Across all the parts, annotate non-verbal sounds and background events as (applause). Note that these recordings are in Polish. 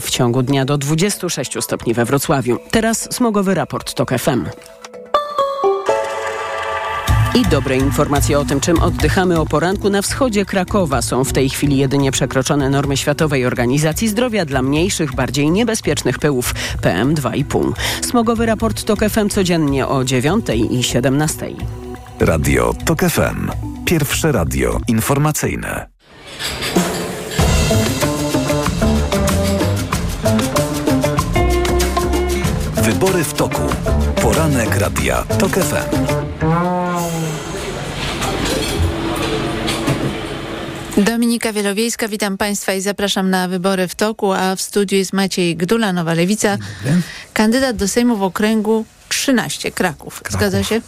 w ciągu dnia do 26 stopni we Wrocławiu. Teraz smogowy raport TOK FM. I dobre informacje o tym, czym oddychamy o poranku na wschodzie Krakowa są w tej chwili jedynie przekroczone normy Światowej Organizacji Zdrowia dla mniejszych, bardziej niebezpiecznych pyłów PM2,5. Smogowy raport TOK FM codziennie o 9 i 17. Radio TOK FM. Pierwsze radio informacyjne. Wybory w toku. Poranek Radia TOK FM. Dominika Wielowiejska, witam Państwa i zapraszam na wybory w toku, a w studiu jest Maciej Gdula, Nowa Lewica, kandydat do Sejmu w okręgu 13, Kraków. Kraków. Zgadza się?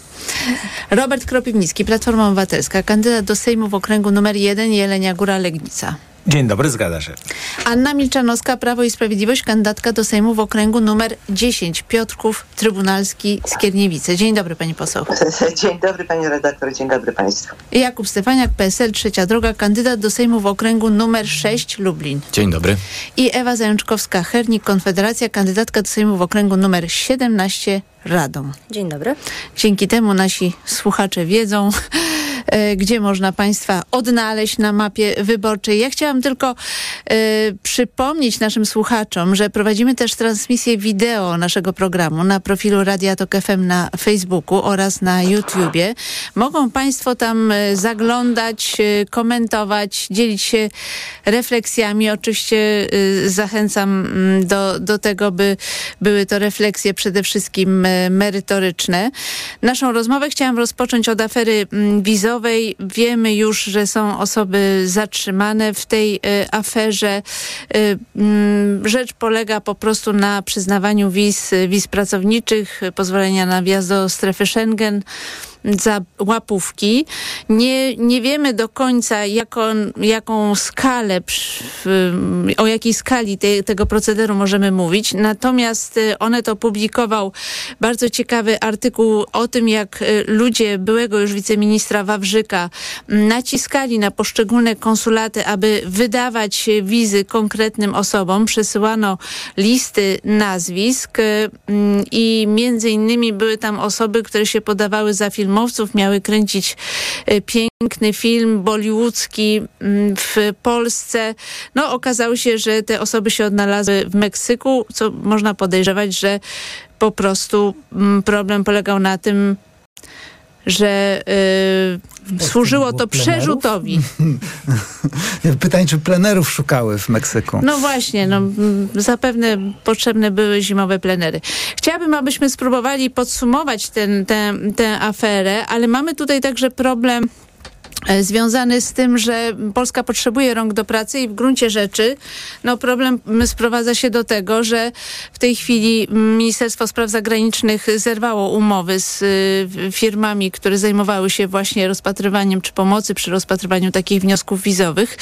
Robert Kropiwnicki, Platforma Obywatelska, kandydat do Sejmu w okręgu numer 1, Jelenia Góra Legnica. Dzień dobry, zgadza się. Anna Milczanowska, Prawo i Sprawiedliwość, kandydatka do Sejmu w okręgu numer 10, Piotrków Trybunalski, Skierniewice. Dzień dobry, pani poseł. (laughs) Dzień dobry, pani redaktor, dzień dobry państwu. Jakub Stefaniak, PSL, Trzecia Droga, kandydat do Sejmu w okręgu numer 6, Lublin. Dzień dobry. I Ewa Zajączkowska-Hernik, Konfederacja, kandydatka do Sejmu w okręgu numer 17, Radom. Dzień dobry. Dzięki temu nasi słuchacze wiedzą, gdzie można Państwa odnaleźć na mapie wyborczej. Ja chciałam tylko e, przypomnieć naszym słuchaczom, że prowadzimy też transmisję wideo naszego programu na profilu Radia Tok FM na Facebooku oraz na YouTubie. Mogą Państwo tam e, zaglądać, komentować, dzielić się refleksjami. Oczywiście zachęcam mm, do, do tego, by były to refleksje przede wszystkim merytoryczne. Naszą rozmowę chciałam rozpocząć od afery mm, Wiemy już, że są osoby zatrzymane w tej y, aferze. Y, mm, rzecz polega po prostu na przyznawaniu wiz, wiz pracowniczych, pozwolenia na wjazd do strefy Schengen za łapówki. Nie, nie wiemy do końca, jaką, jaką skalę, o jakiej skali te, tego procederu możemy mówić. Natomiast y, one to publikował bardzo ciekawy artykuł o tym, jak y, ludzie byłego już wiceministra Wawrzyka naciskali na poszczególne konsulaty, aby wydawać wizy konkretnym osobom. Przesyłano listy nazwisk y, i między innymi były tam osoby, które się podawały za film filmowców miały kręcić e, piękny film bollywoodzki mm, w Polsce. No okazało się, że te osoby się odnalazły w Meksyku, co można podejrzewać, że po prostu mm, problem polegał na tym, że y, służyło to przerzutowi. (laughs) Pytanie, czy plenerów szukały w Meksyku? No właśnie, no, zapewne potrzebne były zimowe plenery. Chciałabym, abyśmy spróbowali podsumować ten, tę aferę, ale mamy tutaj także problem związany z tym, że Polska potrzebuje rąk do pracy i w gruncie rzeczy no, problem sprowadza się do tego, że w tej chwili Ministerstwo Spraw Zagranicznych zerwało umowy z y, firmami, które zajmowały się właśnie rozpatrywaniem czy pomocy przy rozpatrywaniu takich wniosków wizowych.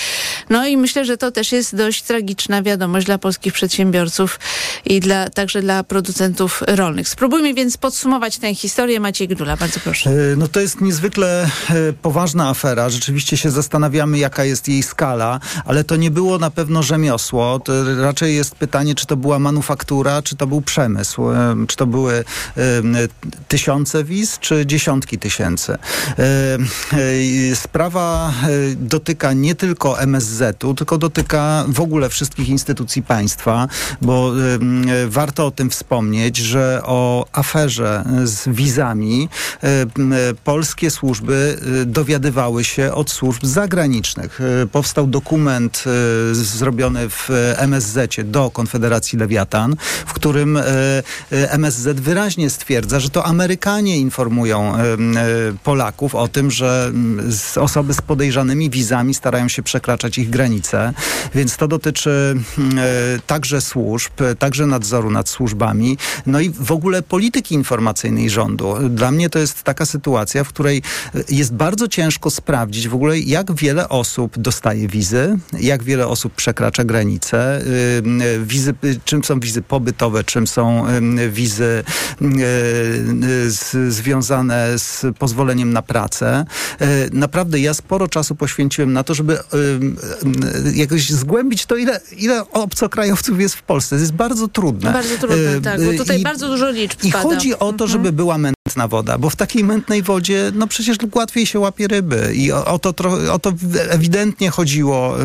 No i myślę, że to też jest dość tragiczna wiadomość dla polskich przedsiębiorców i dla, także dla producentów rolnych. Spróbujmy więc podsumować tę historię. Maciej Gdula, bardzo proszę. E, no to jest niezwykle e, poważna afera. Rzeczywiście się zastanawiamy, jaka jest jej skala, ale to nie było na pewno rzemiosło. To raczej jest pytanie, czy to była manufaktura, czy to był przemysł. Czy to były tysiące wiz, czy dziesiątki tysięcy. Sprawa e, dotyka nie tylko MSZ-u, tylko dotyka w ogóle wszystkich instytucji państwa, bo warto o tym wspomnieć, że o aferze z wizami polskie służby e, dowiadywały się od służb zagranicznych. E, powstał dokument e, zrobiony w MSZ do Konfederacji Lewiatan, w którym e, MSZ wyraźnie stwierdza, że to Amerykanie informują Polaków o tym, że osoby z podejrzanymi wizami starają się przekraczać ich granice. Więc to dotyczy także służb, także także nadzoru nad służbami, no i w ogóle polityki informacyjnej rządu. Dla mnie to jest taka sytuacja, w której jest bardzo ciężko sprawdzić w ogóle, jak wiele osób dostaje wizy, jak wiele osób przekracza granice, wizy, czym są wizy pobytowe, czym są wizy związane z pozwoleniem na pracę. E, naprawdę ja sporo czasu poświęciłem na to, żeby jakoś zgłębić to, ile, ile obcokrajowców jest w Polsce. To jest bardzo trudne. Bardzo trudne, tak, bo tutaj bardzo dużo liczb I pada. chodzi o to, żeby mhm. była mętna woda, bo w takiej mętnej wodzie, no przecież łatwiej się łapie ryby i o, o to, o to ewidentnie chodziło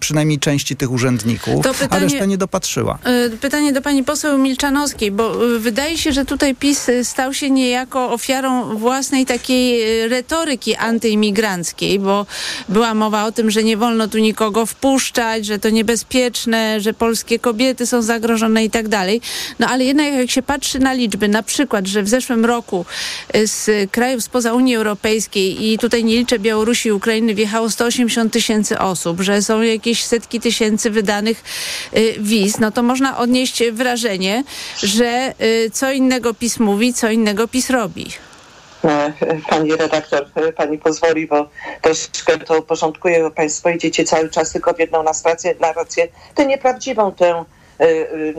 przynajmniej części tych urzędników, pytanie, a reszta nie dopatrzyła. E, pytanie do pani poseł Milczanowskiej, bo e, wydaje się, że tutaj PiS stał się niejako ofiarą własnej takiej e, retoryki antyimigranckiej, bo była mowa o tym, że nie wolno tu nikogo wpuszczać, że to niebezpieczne, że polskie kobiety są zagrożone i tak dalej. No ale jednak jak się patrzy na liczby, na przykład, że w zeszłym roku z krajów spoza Unii Europejskiej i tutaj nie liczę Białorusi i Ukrainy wjechało 180 tysięcy osób, że są jakieś setki tysięcy wydanych wiz, no to można odnieść wrażenie, że co innego PiS mówi, co innego PiS robi. E, pani redaktor, e, pani pozwoli, bo troszkę to uporządkuję, bo państwo idziecie cały czas tylko w jedną narrację, tę nieprawdziwą, tę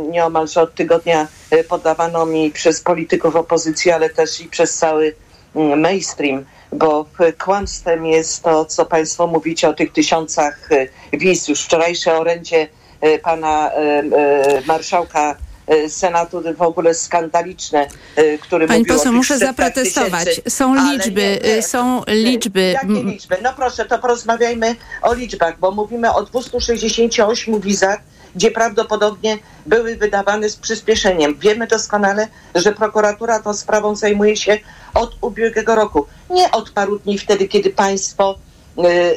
nieomalże od tygodnia podawaną mi przez polityków opozycji, ale też i przez cały mm, mainstream, bo kłamstwem jest to, co państwo mówicie o tych tysiącach wiz. Już wczorajsze orędzie pana marszałka E, Senatu w ogóle skandaliczne, e, który Pani poseł, muszę zaprotestować. Tysięcy, są liczby, nie, nie, są liczby. Jakie liczby? No proszę, to porozmawiajmy o liczbach, bo mówimy o 268 wizach, gdzie prawdopodobnie były wydawane z przyspieszeniem. Wiemy doskonale, że prokuratura tą sprawą zajmuje się od ubiegłego roku. Nie od paru dni wtedy, kiedy państwo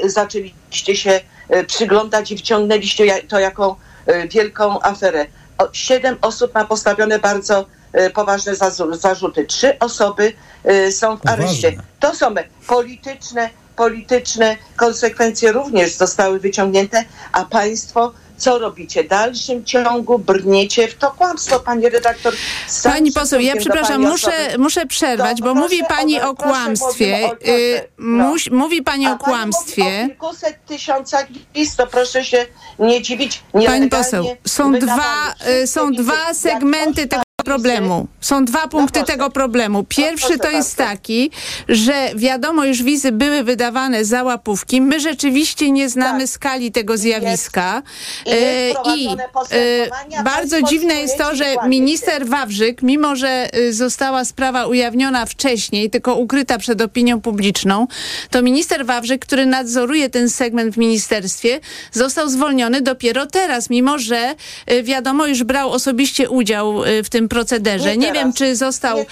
y, zaczęliście się y, przyglądać i wciągnęliście to jako y, wielką aferę siedem osób ma postawione bardzo e, poważne zarzuty. Trzy osoby e, są w areszcie. To są polityczne, polityczne konsekwencje również zostały wyciągnięte, a państwo co robicie? W dalszym ciągu brniecie w to kłamstwo, pani redaktor. Pani poseł, ja przepraszam, muszę, muszę przerwać, to bo mówi pani o, o kłamstwie. O, y, no. Mówi pani A o kłamstwie. Pani mówi o kilkuset tysiącach list, to proszę się nie dziwić. Pani poseł, są dwa, y, są dwa segmenty tego problemu. Są dwa punkty no tego problemu. Pierwszy to jest taki, że wiadomo, już wizy były wydawane za łapówki. My rzeczywiście nie znamy tak. skali tego zjawiska. E, I, e, bardzo dziwne jest to, że minister Wawrzyk, mimo że e, została sprawa ujawniona wcześniej, tylko ukryta przed opinią publiczną, to minister Wawrzyk, który nadzoruje ten segment w ministerstwie, został zwolniony dopiero teraz, mimo że wiadomo, już brał osobiście udział w tym procederze. Nie, nie wiem, czy został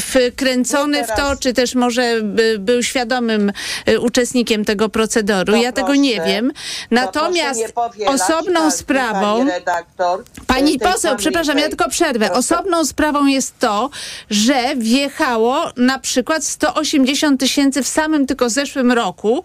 wkręcony w to, czy też może był świadomym y, uczestnikiem tego procedoru. ja tego nie wiem. Natomiast osobną sprawą... Pani, redaktor, pani poseł, przepraszam, ja tylko przerwę. Proszę. Osobną sprawą jest to, że wjechało na przykład 180 tysięcy w samym tylko zeszłym roku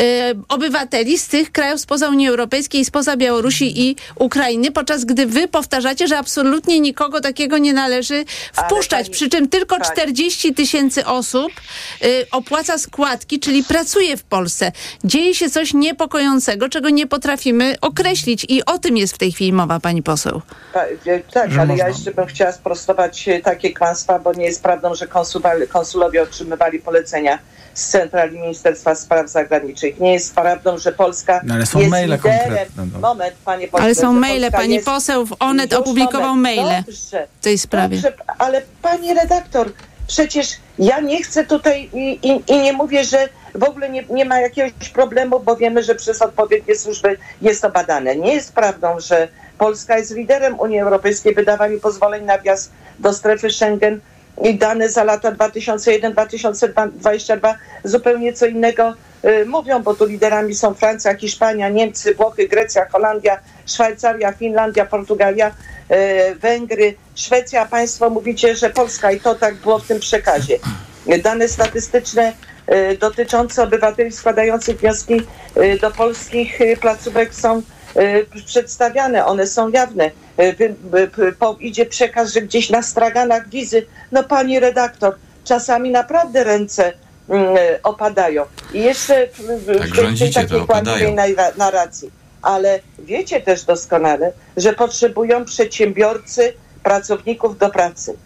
y, obywateli z tych krajów spoza Unii Europejskiej, spoza Białorusi i Ukrainy, podczas gdy wy powtarzacie, że absolutnie nikogo takiego nie należy wpuszczać. Pani, Przy czym tylko tak. 40 tysięcy osób y, opłaca składki, czyli pracuje w Polsce. Dzieje się coś niepokojącego, czego nie potrafimy określić i o tym jest w tej chwili mowa, pani poseł. Pa, tak, że ale można. ja jeszcze bym chciała sprostować e, takie kłamstwa, bo nie jest prawdą, że konsulowie otrzymywali polecenia z centrali Ministerstwa Spraw Zagranicznych. Nie jest prawdą, że Polska no, ale są jest maile liderem. No. Moment, panie poseł. Ale są maile, pani jest... poseł Onet opublikował moment. maile Dobrze. w tej sprawie. Dobrze, ale pani redaktor, przecież ja nie chcę tutaj i, i, i nie mówię, że w ogóle nie, nie, ma jakiegoś problemu, bo wiemy, że przez odpowiednie służby jest to badane. Nie jest prawdą, że Polska jest liderem Unii Europejskiej w wydawaniu pozwoleń na wjazd do strefy Schengen i dane za lata 2001-2022 zupełnie co innego y, mówią, bo tu liderami są Francja, Hiszpania, Niemcy, Włochy, Grecja, Holandia, Szwajcaria, Finlandia, Portugalia, y, Węgry, Szwecja. Państwo mówicie, że Polska i to tak było w tym przekazie. Dane statystyczne y, dotyczące obywateli składających wnioski do polskich placówek są przedstawiane, one są jawne. Y, y, idzie przekaz, że gdzieś na straganach wizy, no pani redaktor, czasami naprawdę ręce mm, y, opadają. I jeszcze Tak w tej, takiej kłamliwej narracji. Ale wiecie też doskonale, że potrzebują przedsiębiorcy pracowników do pracy.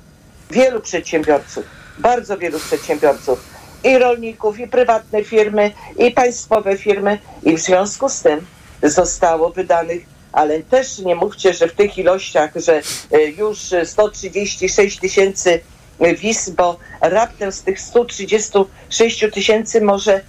Wielu przedsiębiorców, bardzo wielu przedsiębiorców. I rolników, i prywatne firmy, i państwowe firmy. I w związku z tym zostało wydanych, ale też nie mówcie, że w tych ilościach, że e, już e, 136 tysięcy wiz, bo raptem z tych 136 tysięcy może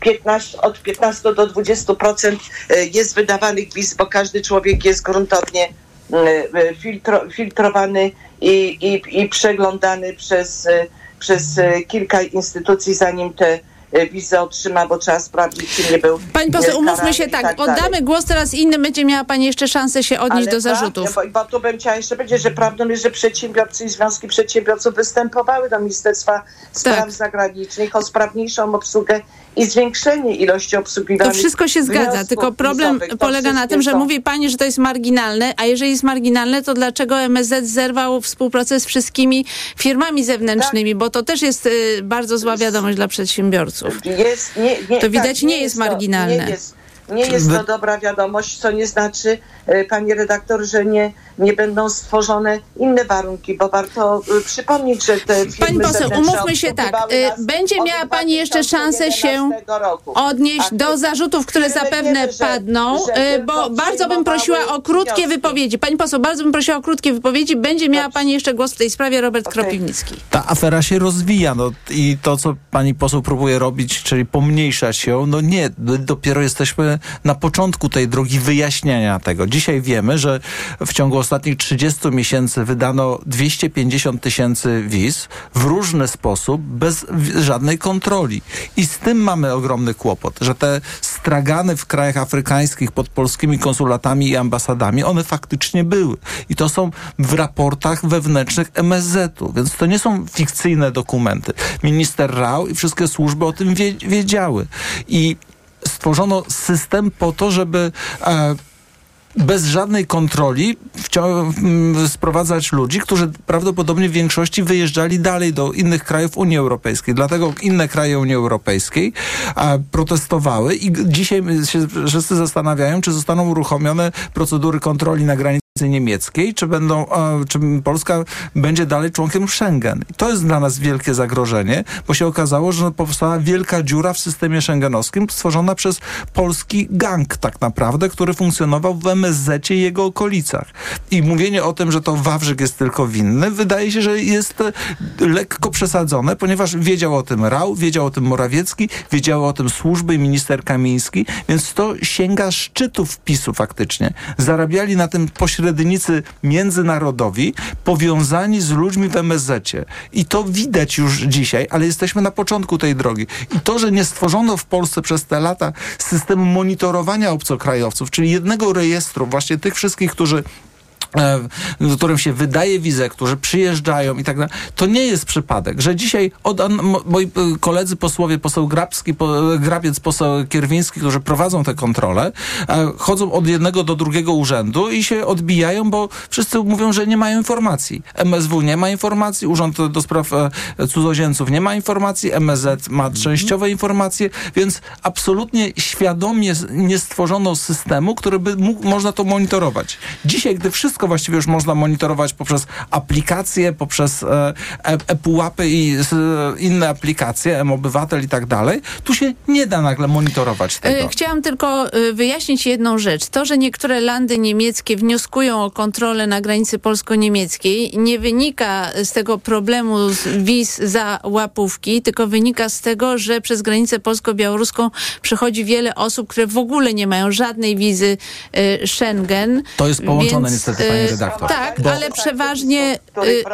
15, od 15 do 20% e, jest wydawanych wiz, bo każdy człowiek jest gruntownie e, e, filtro, filtrowany i, i, i przeglądany przez, e, przez e, kilka instytucji, zanim te e, wizy otrzyma, bo trzeba sprawdzić, czy nie był Pani poseł, umówmy się tak, tak dalej. oddamy głos teraz innym, będzie miała Pani jeszcze szansę się odnieść Ale do zarzutów. Prawdę, bo, bo tu bym chciała jeszcze powiedzieć, że prawdą jest, że przedsiębiorcy i związki przedsiębiorców występowały do Ministerstwa Spraw Tak. Zagranicznych o sprawniejszą obsługę i zwiększenie ilości To obsługiwanych wszystko się zgadza, tylko problem. To polega na tym, że są- mówi Pani, że to jest marginalne, a jeżeli jest marginalne, to dlaczego MSZ zerwał współpracę z wszystkimi firmami zewnętrznymi, bo to też jest y, bardzo zła wiadomość dla przedsiębiorców. Jest, nie, nie, To widać, nie jest marginalne. Nie jest, nie jest to dobra wiadomość, co nie znaczy, e, pani redaktor, że nie, nie będą stworzone inne warunki, bo warto e, przypomnieć, że te firmy Pani poseł, umówmy się tak, nas będzie miała pani jeszcze szansę się 2011 roku. Odnieść A do zarzutów, które zapewne wiemy, że- padną, że bo bardzo bym prosiła o krótkie wnioski. wypowiedzi. Pani poseł, bardzo bym prosiła o krótkie wypowiedzi. Będzie miała Dobrze. pani jeszcze głos w tej sprawie, Robert Okej. Kropiwnicki. ta afera się rozwija, no i to, co pani poseł próbuje robić, czyli pomniejszać ją, no nie, dopiero jesteśmy na początku tej drogi wyjaśniania tego. Dzisiaj wiemy, że w ciągu ostatnich 30 miesięcy wydano 250 tysięcy wiz w różny sposób, bez żadnej kontroli. I z tym mamy ogromny kłopot, że te stragany w krajach afrykańskich pod polskimi konsulatami i ambasadami, one faktycznie były. I to są w raportach wewnętrznych MSZ-u, więc to nie są fikcyjne dokumenty. Minister Rao i wszystkie służby o tym wie, wiedziały. I stworzono system po to, żeby e, bez żadnej kontroli sprowadzać ludzi, którzy prawdopodobnie w większości wyjeżdżali dalej do innych krajów Unii Europejskiej. Dlatego inne kraje Unii Europejskiej a, protestowały i dzisiaj się wszyscy zastanawiają, czy zostaną uruchomione procedury kontroli na granicy niemieckiej, czy będą, czy Polska będzie dalej członkiem Schengen. I to jest dla nas wielkie zagrożenie, bo się okazało, że powstała wielka dziura w systemie schengenowskim stworzona przez polski gang tak naprawdę, który funkcjonował w MSZ i jego okolicach. I mówienie o tym, że to Wawrzyk jest tylko winny, wydaje się, że jest e, lekko przesadzone, ponieważ wiedział o tym Rał, wiedział o tym Morawiecki, wiedziały o tym służby i minister Kamiński, więc to sięga szczytów PiSu faktycznie. Zarabiali na tym pośrednicy międzynarodowi, powiązani z ludźmi w MSZ-cie. I to widać już dzisiaj, ale jesteśmy na początku tej drogi. I to, że nie stworzono w Polsce przez te lata systemu monitorowania obcokrajowców, czyli jednego rejestru właśnie tych wszystkich, którzy e, którym się wydaje wizę, którzy przyjeżdżają i tak dalej. To nie jest przypadek, że dzisiaj od, moi e, koledzy posłowie, poseł Grabski, po, Grabiec, poseł Kierwiński, którzy prowadzą te kontrole, e, chodzą od jednego do drugiego urzędu i się odbijają, bo wszyscy mówią, że nie mają informacji. MSW nie ma informacji, Urząd do Spraw e, Cudzoziemców nie ma informacji, MSZ ma częściowe informacje, więc absolutnie świadomie nie stworzono systemu, który by mógł, można to monitorować. Dzisiaj, gdy wszystko właściwie już można monitorować poprzez aplikacje, poprzez e, e, e-pułapy i s- inne aplikacje, M-Obywatel i tak dalej, tu się nie da nagle monitorować E, tego. Chciałam tylko e, wyjaśnić jedną rzecz. To, że niektóre landy niemieckie wnioskują o kontrolę na granicy polsko-niemieckiej, nie wynika z tego problemu z wiz za łapówki, tylko wynika z tego, że przez granicę polsko-białoruską przechodzi wiele osób, które w ogóle nie mają żadnej wizy e, Schengen. To jest połączone niestety, pani Y, redaktor. Tak, Bo- ale przeważnie y,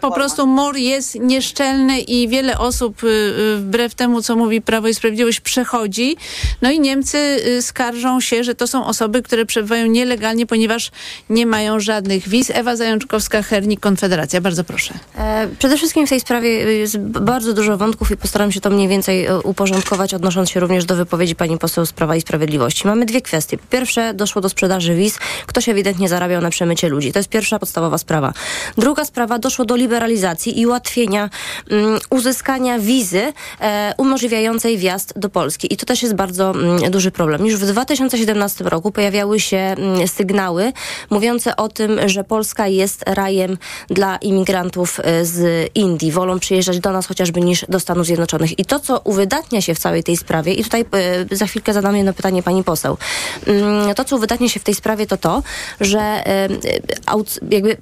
po prostu mur jest nieszczelny i wiele osób y, wbrew temu, co mówi Prawo i Sprawiedliwość, przechodzi. No i Niemcy skarżą się, że to są osoby, które przebywają nielegalnie, ponieważ nie mają żadnych wiz. Ewa Zajączkowska-Hernik, Konfederacja. Bardzo proszę. E, Przede wszystkim w tej sprawie jest bardzo dużo wątków i postaram się to mniej więcej uporządkować, odnosząc się również do wypowiedzi pani poseł z Prawa i Sprawiedliwości. Mamy dwie kwestie. Po pierwsze, doszło do sprzedaży wiz. Ktoś ewidentnie zarabiał na przemycie ludzi. To jest pierwsza podstawowa sprawa. Druga sprawa, doszło do liberalizacji i ułatwienia mm, uzyskania wizy e, umożliwiającej wjazd do Polski. I to też jest bardzo mm, duży problem. Już w 2017 roku pojawiały się mm, sygnały mówiące o tym, że Polska jest rajem dla imigrantów e, z Indii. Wolą przyjeżdżać do nas chociażby niż do Stanów Zjednoczonych. I to, co uwydatnia się w całej tej sprawie, i tutaj e, za chwilkę zadam jedno pytanie pani poseł. To, co uwydatnia się w tej sprawie, to to, że e, jakby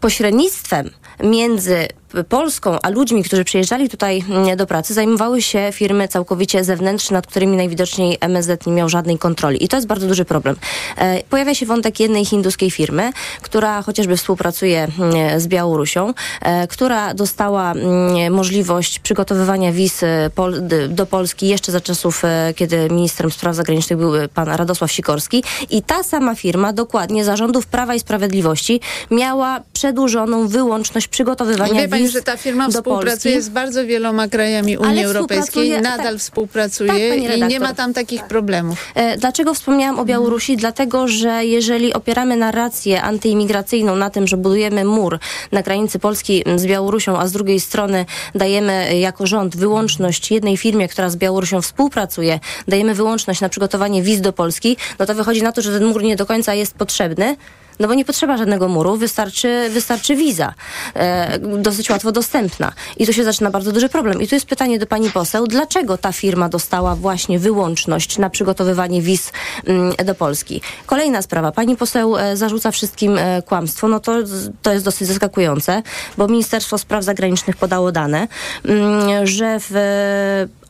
pośrednictwem między Polską a ludźmi, którzy przyjeżdżali tutaj mm, do pracy, zajmowały się firmy całkowicie zewnętrzne, nad którymi najwidoczniej MSZ nie miał żadnej kontroli. I to jest bardzo duży problem. E, Pojawia się wątek jednej hinduskiej firmy, która chociażby współpracuje mm, z Białorusią, e, która dostała mm, możliwość przygotowywania wiz e, do Polski jeszcze za czasów, kiedy ministrem spraw zagranicznych był pan Radosław Sikorski. I ta sama firma dokładnie zarządów Prawa i Sprawiedliwości miała przedłużoną wyłączność przygotowywania Wie wiz że ta firma współpracuje Polski. z bardzo wieloma krajami Unii Ale Europejskiej, współpracuje- nadal tak. współpracuje Tak, i nie ma tam takich problemów. E, Dlaczego wspomniałam o Białorusi? Dlatego, że jeżeli opieramy narrację antyimigracyjną na tym, że budujemy mur na granicy Polski z Białorusią, a z drugiej strony dajemy jako rząd wyłączność jednej firmie, która z Białorusią współpracuje, dajemy wyłączność na przygotowanie wiz do Polski, no to wychodzi na to, że ten mur nie do końca jest potrzebny. No bo nie potrzeba żadnego muru, wystarczy, wystarczy wiza, e, dosyć łatwo dostępna. I tu się zaczyna bardzo duży problem. I tu jest pytanie do pani poseł, dlaczego ta firma dostała właśnie wyłączność na przygotowywanie wiz mm, do Polski? Kolejna sprawa. Pani poseł e, zarzuca wszystkim e, kłamstwo. No to, to jest dosyć zaskakujące, bo Ministerstwo Spraw Zagranicznych podało dane, mm, że w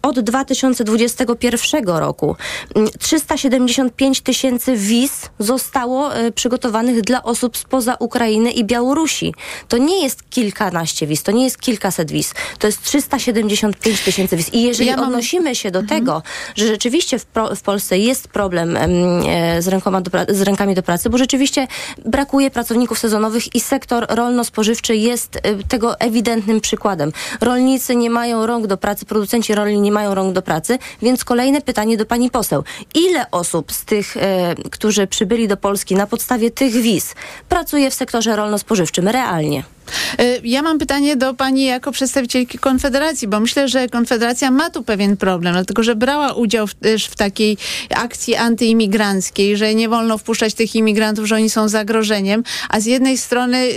od 2021 roku mm, 375 tysięcy wiz zostało e, przygotowanych dla osób spoza Ukrainy i Białorusi. To nie jest kilkanaście wiz, to nie jest kilkaset wiz, to jest 375 tysięcy wiz. I jeżeli Ja mam- odnosimy się do tego, że rzeczywiście w, pro, w Polsce jest problem em, e, z, rękoma do z rękami do pracy, bo rzeczywiście brakuje pracowników sezonowych i sektor rolno-spożywczy jest e, tego ewidentnym przykładem. Rolnicy nie mają rąk do pracy, producenci rolni nie mają rąk do pracy, więc kolejne pytanie do pani poseł. Ile osób z tych, e, którzy przybyli do Polski na podstawie tych wiz pracuje w sektorze rolno-spożywczym realnie? Y, Ja mam pytanie do pani jako przedstawicielki Konfederacji, bo myślę, że Konfederacja ma tu pewien problem, dlatego że brała udział w, też w takiej akcji antyimigranckiej, że nie wolno wpuszczać tych imigrantów, że oni są zagrożeniem, a z jednej strony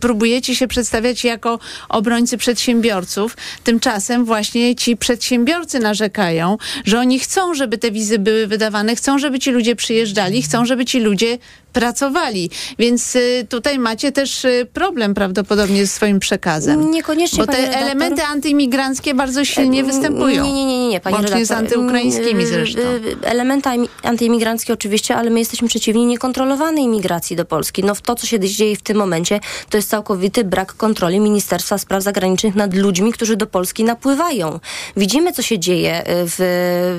próbujecie się przedstawiać jako obrońcy przedsiębiorców, tymczasem właśnie ci przedsiębiorcy narzekają, że oni chcą, żeby te wizy były wydawane, chcą, żeby ci ludzie przyjeżdżali, chcą, żeby ci ludzie pracowali. Więc y, tutaj macie też y, problem prawdopodobnie ze swoim przekazem. Niekoniecznie, Bo te redaktor. elementy antyimigranckie bardzo silnie występują. Nie, nie, nie, nie, nie pani Łącznie z redaktor. antyukraińskimi zresztą. Y, Elementy antyimigranckie oczywiście, ale my jesteśmy przeciwni niekontrolowanej imigracji do Polski. No w to, co się dzieje w tym momencie, to jest całkowity brak kontroli Ministerstwa Spraw Zagranicznych nad ludźmi, którzy do Polski napływają. Widzimy, co się dzieje w,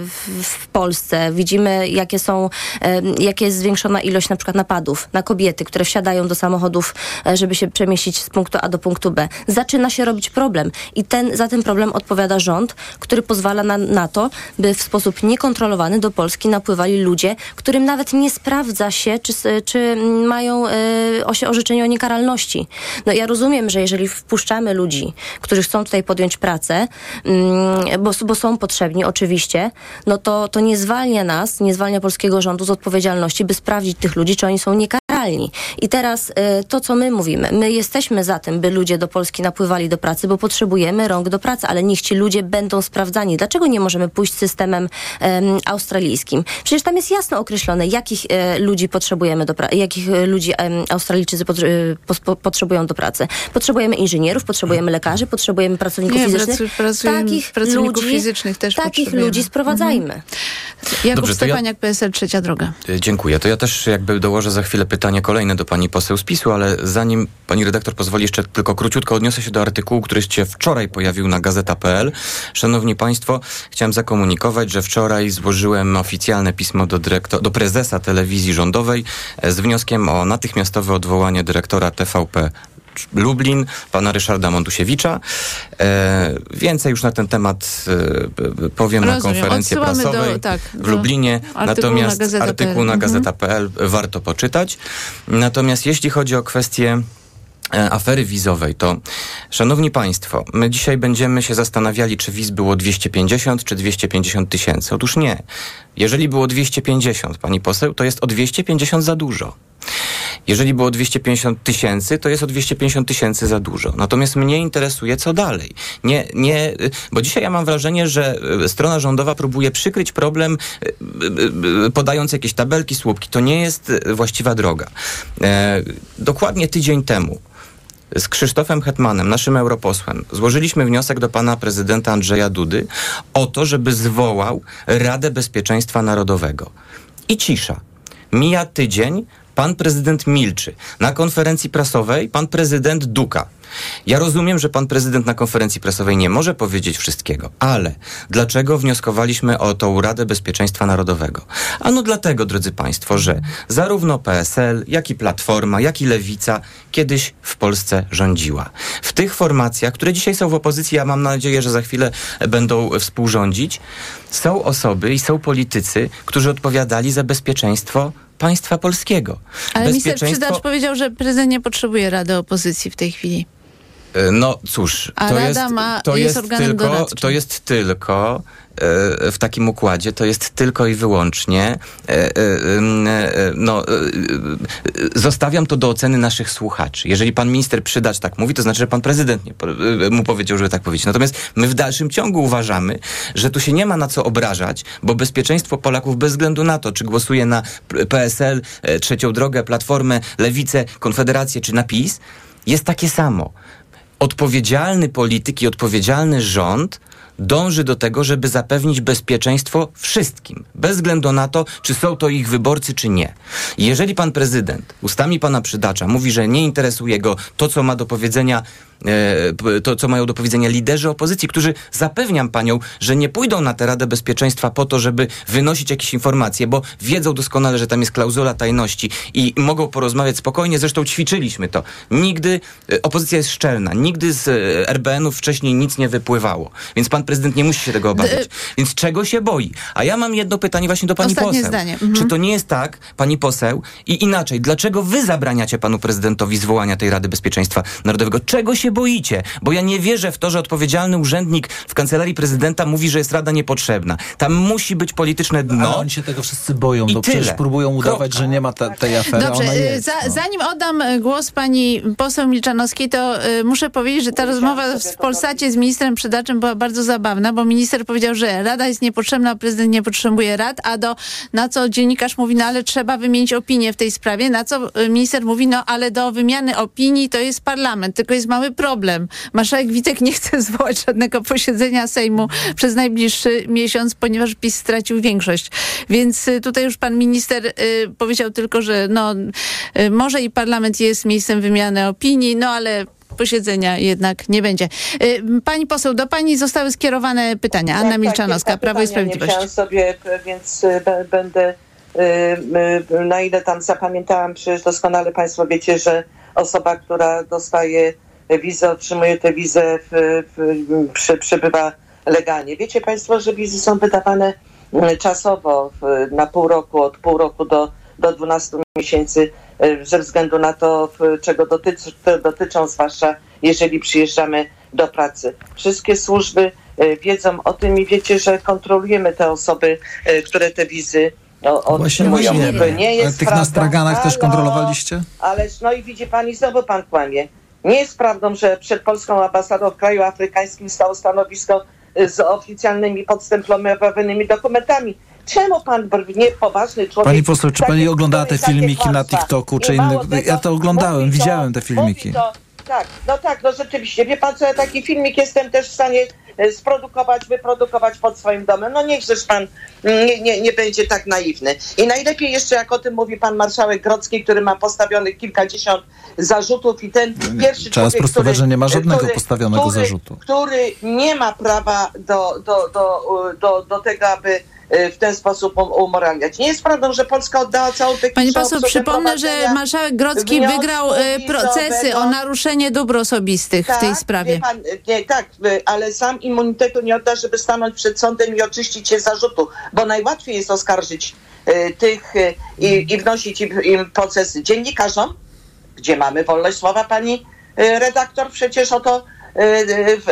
w, w Polsce. Widzimy, jakie są, jakie jest zwiększona ilość na przykład napadów na kobiety, które wsiadają do samochodów, e, żeby się przemieścić z punktu A do punktu B. Zaczyna się robić problem i ten, za ten problem odpowiada rząd, który pozwala na, na to, by w sposób niekontrolowany do Polski napływali ludzie, którym nawet nie sprawdza się, czy, czy mają osie- orzeczenie o niekaralności. No ja rozumiem, że jeżeli wpuszczamy ludzi, którzy chcą tutaj podjąć pracę, mm, bo, bo są potrzebni oczywiście, no to, to nie zwalnia nas, nie zwalnia polskiego rządu z odpowiedzialności, by sprawdzić tych ludzi, czy oni są I teraz e, to, co my mówimy, my jesteśmy za tym, by ludzie do Polski napływali do pracy, bo potrzebujemy rąk do pracy, ale niech ci ludzie będą sprawdzani. Dlaczego nie możemy pójść systemem em, australijskim? Przecież tam jest jasno określone, jakich e, ludzi potrzebujemy do pracy, jakich e, ludzi Australijczycy e, pos- po, potrzebujemy do pracy. Potrzebujemy inżynierów, potrzebujemy lekarzy, potrzebujemy pracowników Nie, fizycznych. pracu- pracujemy- takich pracowników ludzi, fizycznych też Takich potrzebujemy. ludzi sprowadzajmy. Jakub Dobrze, to ja- Stefaniak, PSL Trzecia Droga. E, Dziękuję. To ja też jakby dołożę za chwilę pytanie kolejne do pani poseł z PiSu, ale zanim pani redaktor pozwoli, jeszcze tylko króciutko odniosę się do artykułu, który się wczoraj pojawił na gazeta.pl. Szanowni Państwo, chciałem zakomunikować, że wczoraj złożyłem oficjalne pismo do, dyrektor, do prezesa telewizji rządowej e, z wnioskiem o natychmiastowe odwołanie dyrektora TVP Lublin, pana Ryszarda Montusiewicza. E, więcej już na ten temat e, powiem Rozumiem. na konferencji Odsyłamy do- prasowej tak, w do Lublinie. Natomiast na artykuł na Mhm. gazeta.pl warto poczytać. Natomiast jeśli chodzi o kwestię e, afery wizowej, to szanowni państwo, my dzisiaj będziemy się zastanawiali, czy wiz było 250 czy 250 tysięcy. Otóż nie. Jeżeli było 250, pani poseł, to jest o 250 za dużo. Jeżeli było 250 tysięcy, to jest o 250 tysięcy za dużo. Natomiast mnie interesuje, co dalej. Nie, nie, bo dzisiaj ja mam wrażenie, że y, strona rządowa próbuje przykryć problem, y, y, podając jakieś tabelki, słupki. To nie jest właściwa droga. E, dokładnie tydzień temu z Krzysztofem Hetmanem, naszym europosłem, złożyliśmy wniosek do pana prezydenta Andrzeja Dudy o to, żeby zwołał Radę Bezpieczeństwa Narodowego. I cisza. Mija tydzień, pan prezydent milczy. Na konferencji prasowej pan prezydent duka. Ja rozumiem, że pan prezydent na konferencji prasowej nie może powiedzieć wszystkiego, ale dlaczego wnioskowaliśmy o tą Radę Bezpieczeństwa Narodowego? Ano dlatego, drodzy państwo, że zarówno PSL, jak i Platforma, jak i Lewica kiedyś w Polsce rządziła. W tych formacjach, które dzisiaj są w opozycji, ja mam nadzieję, że za chwilę będą współrządzić, są osoby i są politycy, którzy odpowiadali za bezpieczeństwo państwa polskiego. Ale minister Przydacz powiedział, że prezydent nie potrzebuje Rady Opozycji w tej chwili. E, No cóż, A to Rada jest, ma- to jest jest, tylko, doradczym. to jest tylko w takim układzie, to jest tylko i wyłącznie e, e, e, no, e, e, zostawiam to do oceny naszych słuchaczy. Jeżeli pan minister Przydacz tak mówi, to znaczy, że pan prezydent nie, e, mu powiedział, żeby tak powiedzieć. Natomiast my w dalszym ciągu uważamy, że tu się nie ma na co obrażać, bo bezpieczeństwo Polaków bez względu na to, czy głosuje na PSL, e, Trzecią Drogę, Platformę, Lewicę, Konfederację czy na PiS, jest takie samo odpowiedzialny polityk i odpowiedzialny rząd dąży do tego, żeby zapewnić bezpieczeństwo wszystkim, bez względu na to, czy są to ich wyborcy, czy nie. Jeżeli pan prezydent ustami pana przydacza mówi, że nie interesuje go to, co ma do powiedzenia to, co mają do powiedzenia liderzy opozycji, którzy zapewniam panią, że nie pójdą na tę Radę Bezpieczeństwa po to, żeby wynosić jakieś informacje, bo wiedzą doskonale, że tam jest klauzula tajności i mogą porozmawiać spokojnie. Zresztą ćwiczyliśmy to. Nigdy, e, opozycja jest szczelna, nigdy z e, RBN-ów wcześniej nic nie wypływało. Więc pan prezydent nie musi się tego obawiać. Więc czego się boi? A ja mam jedno pytanie właśnie do pani Ostatnie poseł. zdanie. Mhm. Czy to nie jest tak, pani poseł, i inaczej, dlaczego wy zabraniacie panu prezydentowi zwołania tej Rady Bezpieczeństwa Narodowego? Czego się boicie? Bo ja nie wierzę w to, że odpowiedzialny urzędnik w kancelarii prezydenta mówi, że jest Rada niepotrzebna. Tam musi być polityczne dno. Ale oni się tego wszyscy boją. I przecież tyle. próbują udawać, Kropka. że nie ma ta, tej afery. Dobrze, Ona y, jest, za, no. zanim oddam y, głos pani poseł Milczanowskiej, to y, muszę powiedzieć, że ta rozmowa w Polsacie z ministrem Przydaczem była bardzo zabawna, bo minister powiedział, że Rada jest niepotrzebna, a prezydent nie potrzebuje rad, a do, na co dziennikarz mówi, no ale trzeba wymienić opinię w tej sprawie, na co y, minister mówi, no ale do wymiany opinii to jest parlament, tylko jest mały problem. Marszałek Witek nie chce (laughs) zwołać żadnego posiedzenia Sejmu przez najbliższy miesiąc, ponieważ PiS stracił większość. Więc y, tutaj już pan minister y, powiedział tylko, że no, y, może i parlament jest miejscem wymiany opinii, no ale posiedzenia jednak nie będzie. Pani poseł, do pani zostały skierowane pytania. Anna Tak, Milczanowska, tak, Prawo i nie Sprawiedliwość. wziąłem sobie, więc będę, na ile tam zapamiętałam, przecież doskonale Państwo wiecie, że osoba, która dostaje wizę, otrzymuje tę wizę, w, w, przy, przybywa legalnie. Wiecie Państwo, że wizy są wydawane czasowo, na pół roku, od pół roku do, do 12 miesięcy, y, ze względu na to, czego dotyczy, dotyczą, zwłaszcza jeżeli przyjeżdżamy do pracy. Wszystkie służby y, wiedzą o tym i wiecie, że kontrolujemy te osoby, które te wizy no, Właśnie otrzymują. To nie Ale jest tych na prawda. straganach też kontrolowaliście? Ależ no i widzi pani, znowu pan kłamie. Nie jest prawdą, że przed polską ambasadą w kraju afrykańskim stało stanowisko y, z oficjalnymi podstemplowymi dokumentami. Czemu pan brnie, poważny człowiek... Pani poseł, czy pani oglądała te filmiki na? TikToku, czy innych- ja to oglądałem, widziałem te filmiki. mówi To, tak, no tak, no rzeczywiście. Wie pan co, ja taki filmik jestem też w stanie e, sprodukować, wyprodukować pod swoim domem. No niechżeż pan mm, nie, nie, nie będzie tak naiwny. I najlepiej jeszcze, jak o tym mówi pan marszałek Grodzki, który ma postawionych kilkadziesiąt zarzutów i ten pierwszy Trzeba człowiek, sprostować, który, że nie ma żadnego który, postawionego który, zarzutu. Który nie ma prawa do, do, do, do, do tego, aby w ten sposób um- umoralniać. Nie jest prawdą, że Polska oddała całą techniczną Pani poseł, przypomnę, że marszałek Grodzki wygrał e, procesy o naruszenie dóbr osobistych w tej sprawie. Wie pan, nie, tak, y, ale sam immunitetu nie odda, żeby stanąć przed sądem i oczyścić się zarzutu, bo najłatwiej jest oskarżyć y, tych y, i, i wnosić im, im procesy dziennikarzom, gdzie mamy wolność słowa, pani y, redaktor, przecież o to y,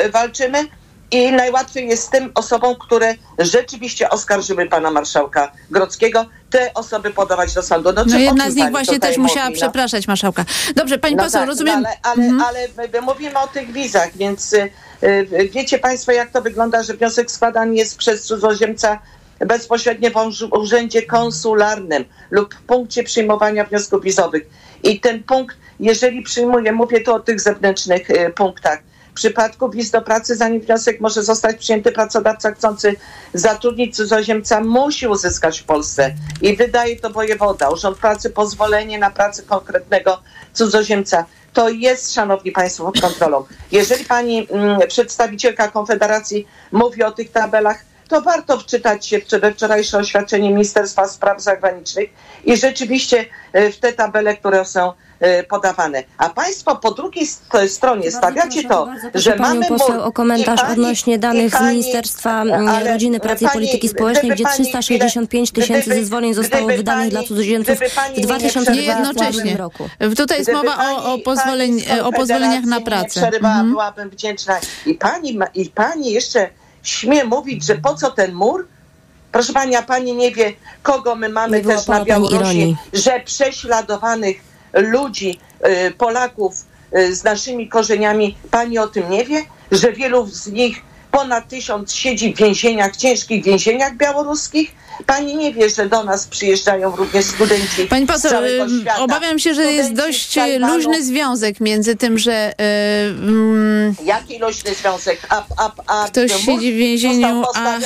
y, walczymy. I najłatwiej jest tym osobom, które rzeczywiście oskarżyły pana marszałka Grodzkiego, te osoby podawać do sądu. No czy o jedna z nich właśnie też musiała no? przepraszać marszałka. Dobrze, pani No poseł, tak, rozumiem. No ale ale, Mhm. ale my- my mówimy o tych wizach, więc y, y, wiecie Państwo, jak to wygląda, że wniosek składany jest przez cudzoziemca bezpośrednio w urzędzie konsularnym lub w punkcie przyjmowania wniosków wizowych. I ten punkt, jeżeli przyjmuje, mówię tu o tych zewnętrznych y, punktach, przypadku wiz do pracy, zanim wniosek może zostać przyjęty, pracodawca chcący zatrudnić cudzoziemca musi uzyskać w Polsce i wydaje to wojewoda, urząd pracy pozwolenie na pracę konkretnego cudzoziemca. To jest, szanowni państwo, pod kontrolą. Jeżeli pani mm, przedstawicielka Konfederacji mówi o tych tabelach, to warto wczytać się w- we wczorajsze oświadczenie Ministerstwa Spraw Zagranicznych i rzeczywiście e, w te tabele, które są e, podawane. A państwo po drugiej st- stronie stawiacie to, że mamy poseł o komentarz i pani- odnośnie i danych z pani- Ministerstwa mm, ale Rodziny, Pracy i pani- Polityki Społecznej, gdzie pani 365 chwilę- tysięcy zezwoleń zostało gdyby wydanych dla cudzoziemców w mi nie 2020 Jednocześnie. roku. Tutaj jest mowa o, o, pozwoleń, z o pozwoleniach na pracę. Nie przerywała, Mhm. byłabym wdzięczna. I pani, ma- I pani jeszcze śmie mówić, że po co ten mur? Proszę pani, a pani nie wie, kogo my mamy też na Białorusi, że prześladowanych ludzi, y, Polaków y, z naszymi korzeniami, pani o tym nie wie? Że wielu z nich ponad tysiąc siedzi w więzieniach, ciężkich więzieniach białoruskich? Pani nie wie, że do nas przyjeżdżają również studenci Pani poseł, całego y, świata. obawiam się, że jest Studenci dość z Tajwanu. luźny związek między tym, że y, mm, Jaki luźny związek? A, a, a ktoś siedzi w więzieniu, a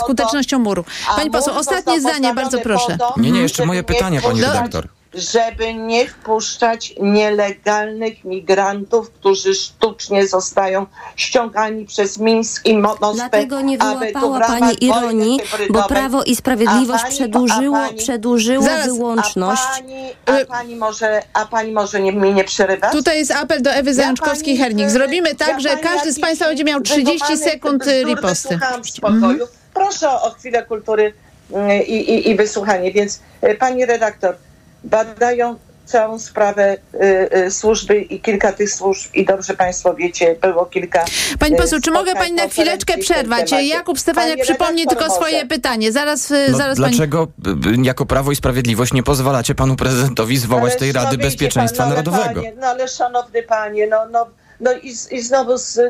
skutecznością muru. Pani poseł, ostatnie zdanie, bardzo proszę. Nie, nie, jeszcze moje nie pytanie, pani redaktor. Żeby nie wpuszczać nielegalnych migrantów, którzy sztucznie zostają ściągani przez Mińsk i Mo- Moskwę. Dlatego nie wyłapała pani ironii, bo Prawo i Sprawiedliwość A pani- przedłużyło, pani- przedłużyło Zaraz, wyłączność. A pani, a pani może, a pani może nie, mnie nie przerywać? Tutaj jest apel do Ewy Ja Zajączkowskiej-Hernik. Zrobimy ja tak, że pani każdy z Państwa będzie miał 30 wydumanych sekund y, riposty. wysłuchałam w spokoju. Proszę o chwilę kultury mm, i, i, i wysłuchanie. Więc y, pani redaktor, badają całą sprawę y, y, służby i kilka tych służb i dobrze Państwo wiecie, było kilka Pani y, poseł, czy mogę Pani na chwileczkę przerwać? Jakub Stefaniak Pani przypomni tylko swoje może. pytanie. Zaraz, y, No, zaraz Pani... dlaczego y, y, jako Prawo i Sprawiedliwość nie pozwalacie panu prezydentowi zwołać Ale tej Rady Bezpieczeństwa pan, no, Narodowego? Panie, no ale szanowny panie, no, no, no i, i znowu z,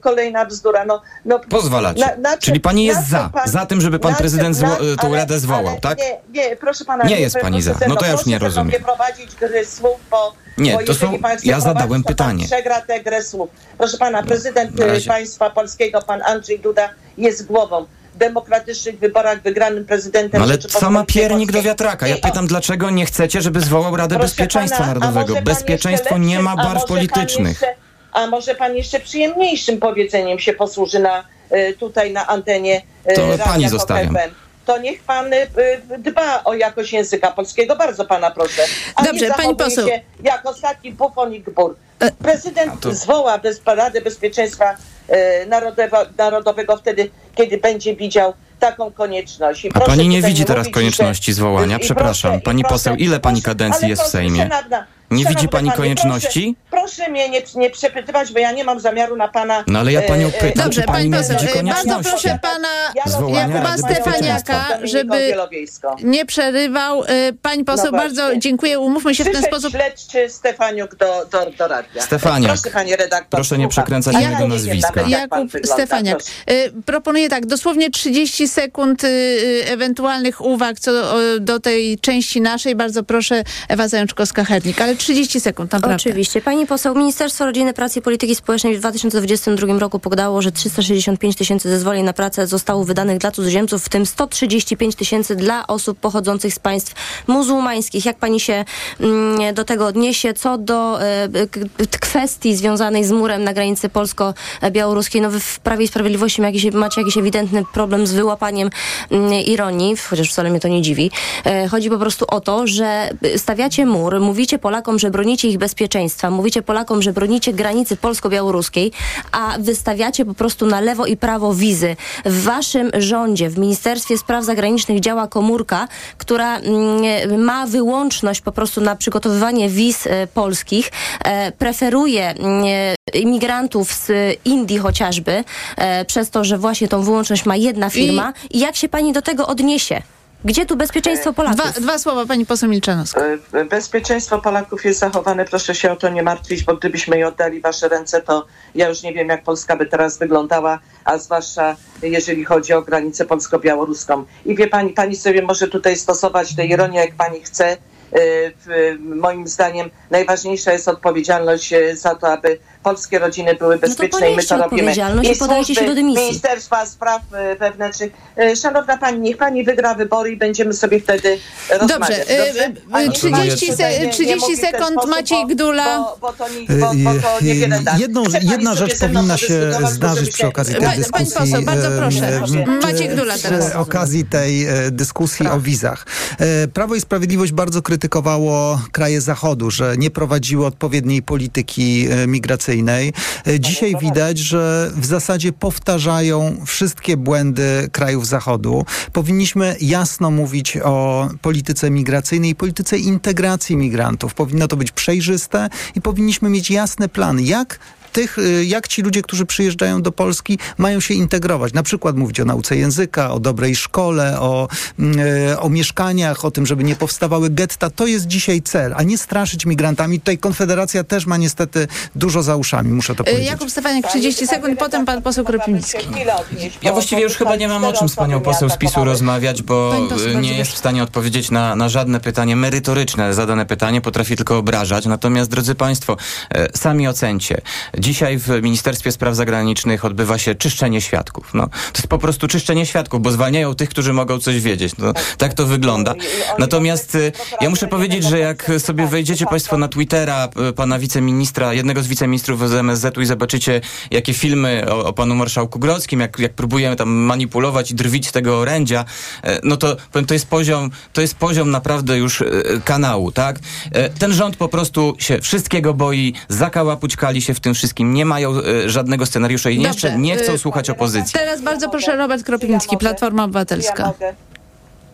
kolejna bzdura. No, no, Pozwalacie. na- na Czyli pani jest za, pan- za tym, żeby pan prezydent zło- tą ale- Radę zwołał, ale tak? Nie, nie, proszę pana. Nie jest pani za. No to ja już nie rozumiem. nie prowadzić gry słów, bo Nie, bo to są- ja zadałem pytanie. przegra tę grę słów. Proszę pana, prezydent na y, państwa polskiego, pan Andrzej Duda, jest głową. W demokratycznych wyborach wygranym prezydentem No ale sama piernik do wiatraka. Ja pytam, dlaczego nie chcecie, żeby zwołał Radę Proszę Bezpieczeństwa pana, Narodowego? Bezpieczeństwo jeszcze nie ma lepszym- barw politycznych. A może pan jeszcze przyjemniejszym powiedzeniem się posłuży na, y, tutaj na antenie y, To Radia pani zostawiam. FM. To niech pan y, dba o jakość języka polskiego. Bardzo pana proszę. A Dobrze, nie pani poseł. się jak ostatni bufon i gbur. E, Prezydent to- zwoła bez Rady Bezpieczeństwa Narodowa, Narodowego wtedy, kiedy będzie widział taką konieczność. I A pani nie widzi teraz konieczności zwołania? Przepraszam, proszę- pani proszę- poseł, ile pani proszę, kadencji jest w Sejmie? szanowna- Nie widzi szanowny pani panie, konieczności? Proszę, proszę mnie nie, nie przepytywać, bo ja nie mam zamiaru na pana... No ale ja panią e, e, pytam, Dobrze, czy pani pani nie poseł, widzi bardzo proszę pana Jakuba Stefaniaka, żeby nie przerywał. Pani poseł, No bardzo dziękuję. Umówmy się w ten sposób. śledczy Stefaniuk do, do, do radia. Stefaniak. Proszę panie redaktor. Proszę nie przekręcać Ja mojego nazwiska. Jakub. Stefaniak. Proszę. Y, Proponuję tak, dosłownie 30 sekund ewentualnych uwag co do tej części naszej. Bardzo proszę, Ewa Zajączkowska-Hernik, ale 30 sekund, naprawdę. Oczywiście. Pani poseł Ministerstwo Rodziny, Pracy i Polityki Społecznej w 2022 roku podało, że 365 tysięcy zezwoleń na pracę zostało wydanych dla cudzoziemców, w tym 135 tysięcy dla osób pochodzących z państw muzułmańskich. Jak pani się mm, do tego odniesie? Co do e, kwestii związanej z murem na granicy polsko-białoruskiej, no wy w Prawie i Sprawiedliwości jakiś, macie jakiś ewidentny problem z wyłapaniem mm, ironii, chociaż wcale mnie to nie dziwi. E, chodzi po prostu o to, że stawiacie mur, mówicie Polakom, że bronicie ich bezpieczeństwa, mówicie Polakom, że bronicie granicy polsko-białoruskiej, a wystawiacie po prostu na lewo i prawo wizy. W waszym rządzie, w Ministerstwie Spraw Zagranicznych działa komórka, która mm, ma wyłączność po prostu na przygotowywanie wiz e, polskich, e, preferuje mm, imigrantów z Indii chociażby, e, przez to, że właśnie tą wyłączność ma jedna firma. I jak się pani do tego odniesie? Gdzie tu bezpieczeństwo Polaków? Dwa, dwa słowa, pani poseł Milczanowska. E, Bezpieczeństwo Polaków jest zachowane, proszę się o to nie martwić, bo gdybyśmy je oddali w wasze ręce, to ja już nie wiem, jak Polska by teraz wyglądała, a zwłaszcza jeżeli chodzi o granicę polsko-białoruską. I wie pani, pani sobie może tutaj stosować tę ironię, jak pani chce. W- Moim zdaniem najważniejsza jest odpowiedzialność e, za to, aby polskie rodziny były bezpieczne i my to robimy. odpowiedzialność i podajcie się służby do dymisji. Ministerstwa Spraw e, Wewnętrznych. Szanowna pani, niech pani wygra wybory i będziemy sobie wtedy rozmawiać. Dobrze, e, e, Pani 30 tutaj se- nie- nie 30 mówi w ten sekund, sposób, Maciej Gdula. Bo, bo, to, nie, bo, bo to niewiele da. Jedną, jedna rzecz powinna się zdarzyć przy okazji tej Pani- pani dyskusji. poseł, bardzo proszę. Maciej Gdula teraz. Przy okazji tej dyskusji o wizach. Prawo i Sprawiedliwość bardzo krytykowało kraje Zachodu, że nie prowadziły odpowiedniej polityki e, migracyjnej. E, Dzisiaj widać, że w zasadzie powtarzają wszystkie błędy krajów Zachodu. Powinniśmy jasno mówić o polityce migracyjnej i polityce integracji migrantów. Powinno to być przejrzyste i powinniśmy mieć jasny plan, jak tych, y, jak ci ludzie, którzy przyjeżdżają do Polski, mają się integrować. Na przykład mówić o nauce języka, o dobrej szkole, o, y, o mieszkaniach, o tym, żeby nie powstawały getta. To jest dzisiaj cel, a nie straszyć migrantami. Tutaj Konfederacja też ma niestety dużo za uszami, muszę to E, powiedzieć. Jakub Stefaniak, 30 sekund, potem pan poseł Kropiński. Ja właściwie już chyba nie mam o czym z panią poseł z PiSu rozmawiać, bo y, nie jest w stanie odpowiedzieć na, na żadne pytanie merytoryczne. Zadane pytanie potrafi tylko obrażać. Natomiast, drodzy państwo, sami ocencie. Dzisiaj w Ministerstwie Spraw Zagranicznych odbywa się czyszczenie świadków. No, to jest po prostu czyszczenie świadków, bo zwalniają tych, którzy mogą coś wiedzieć. No, tak to wygląda. Natomiast y, ja muszę powiedzieć, że jak sobie wejdziecie państwo na Twittera y, pana wiceministra, jednego z wiceministrów z MSZ-u i zobaczycie, jakie filmy o, o panu marszałku Grodzkim, jak, jak próbujemy tam manipulować i drwić tego orędzia, e, no to powiem, to jest poziom, to jest poziom naprawdę już kanału, tak? Ten rząd po prostu się wszystkiego boi, zakałapućkali się w tym wszystkim, nie mają e, żadnego scenariusza i Dobrze, jeszcze nie chcą y, słuchać opozycji. Teraz bardzo proszę Robert Kropiński, Platforma Obywatelska. Ja.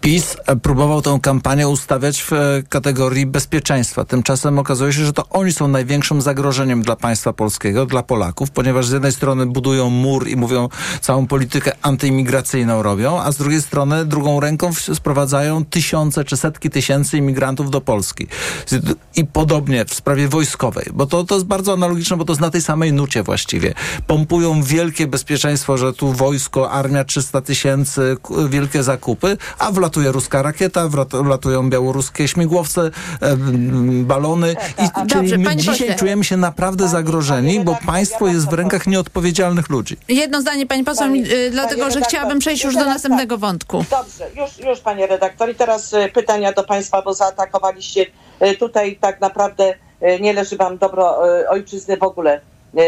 PiS e, próbował tę kampanię ustawiać w e, kategorii bezpieczeństwa. Tymczasem okazuje się, że to oni są największym zagrożeniem dla państwa polskiego, dla Polaków, ponieważ z jednej strony budują mur i mówią, całą politykę antyimigracyjną robią, a z drugiej strony drugą ręką sprowadzają tysiące czy setki tysięcy imigrantów do Polski. I podobnie w sprawie wojskowej, bo to, to jest bardzo analogiczne, bo to jest na tej samej nucie właściwie. Pompują wielkie bezpieczeństwo, że tu wojsko, armia 300 tysięcy, wielkie zakupy, a wlatuje ruska rakieta, wlatują białoruskie śmigłowce, e, balony. I, czyli Dobrze, my dzisiaj pośle. czujemy się naprawdę zagrożeni, bo państwo jest w rękach nieodpowiedzialnych ludzi. Jedno zdanie, pani poseł, Pani- y, dlatego pani że chciałabym przejść już do następnego tak. wątku. Dobrze, już, już panie redaktor. I teraz e, pytania do państwa, bo zaatakowaliście e, tutaj tak naprawdę nie leży wam dobro ojczyzny w ogóle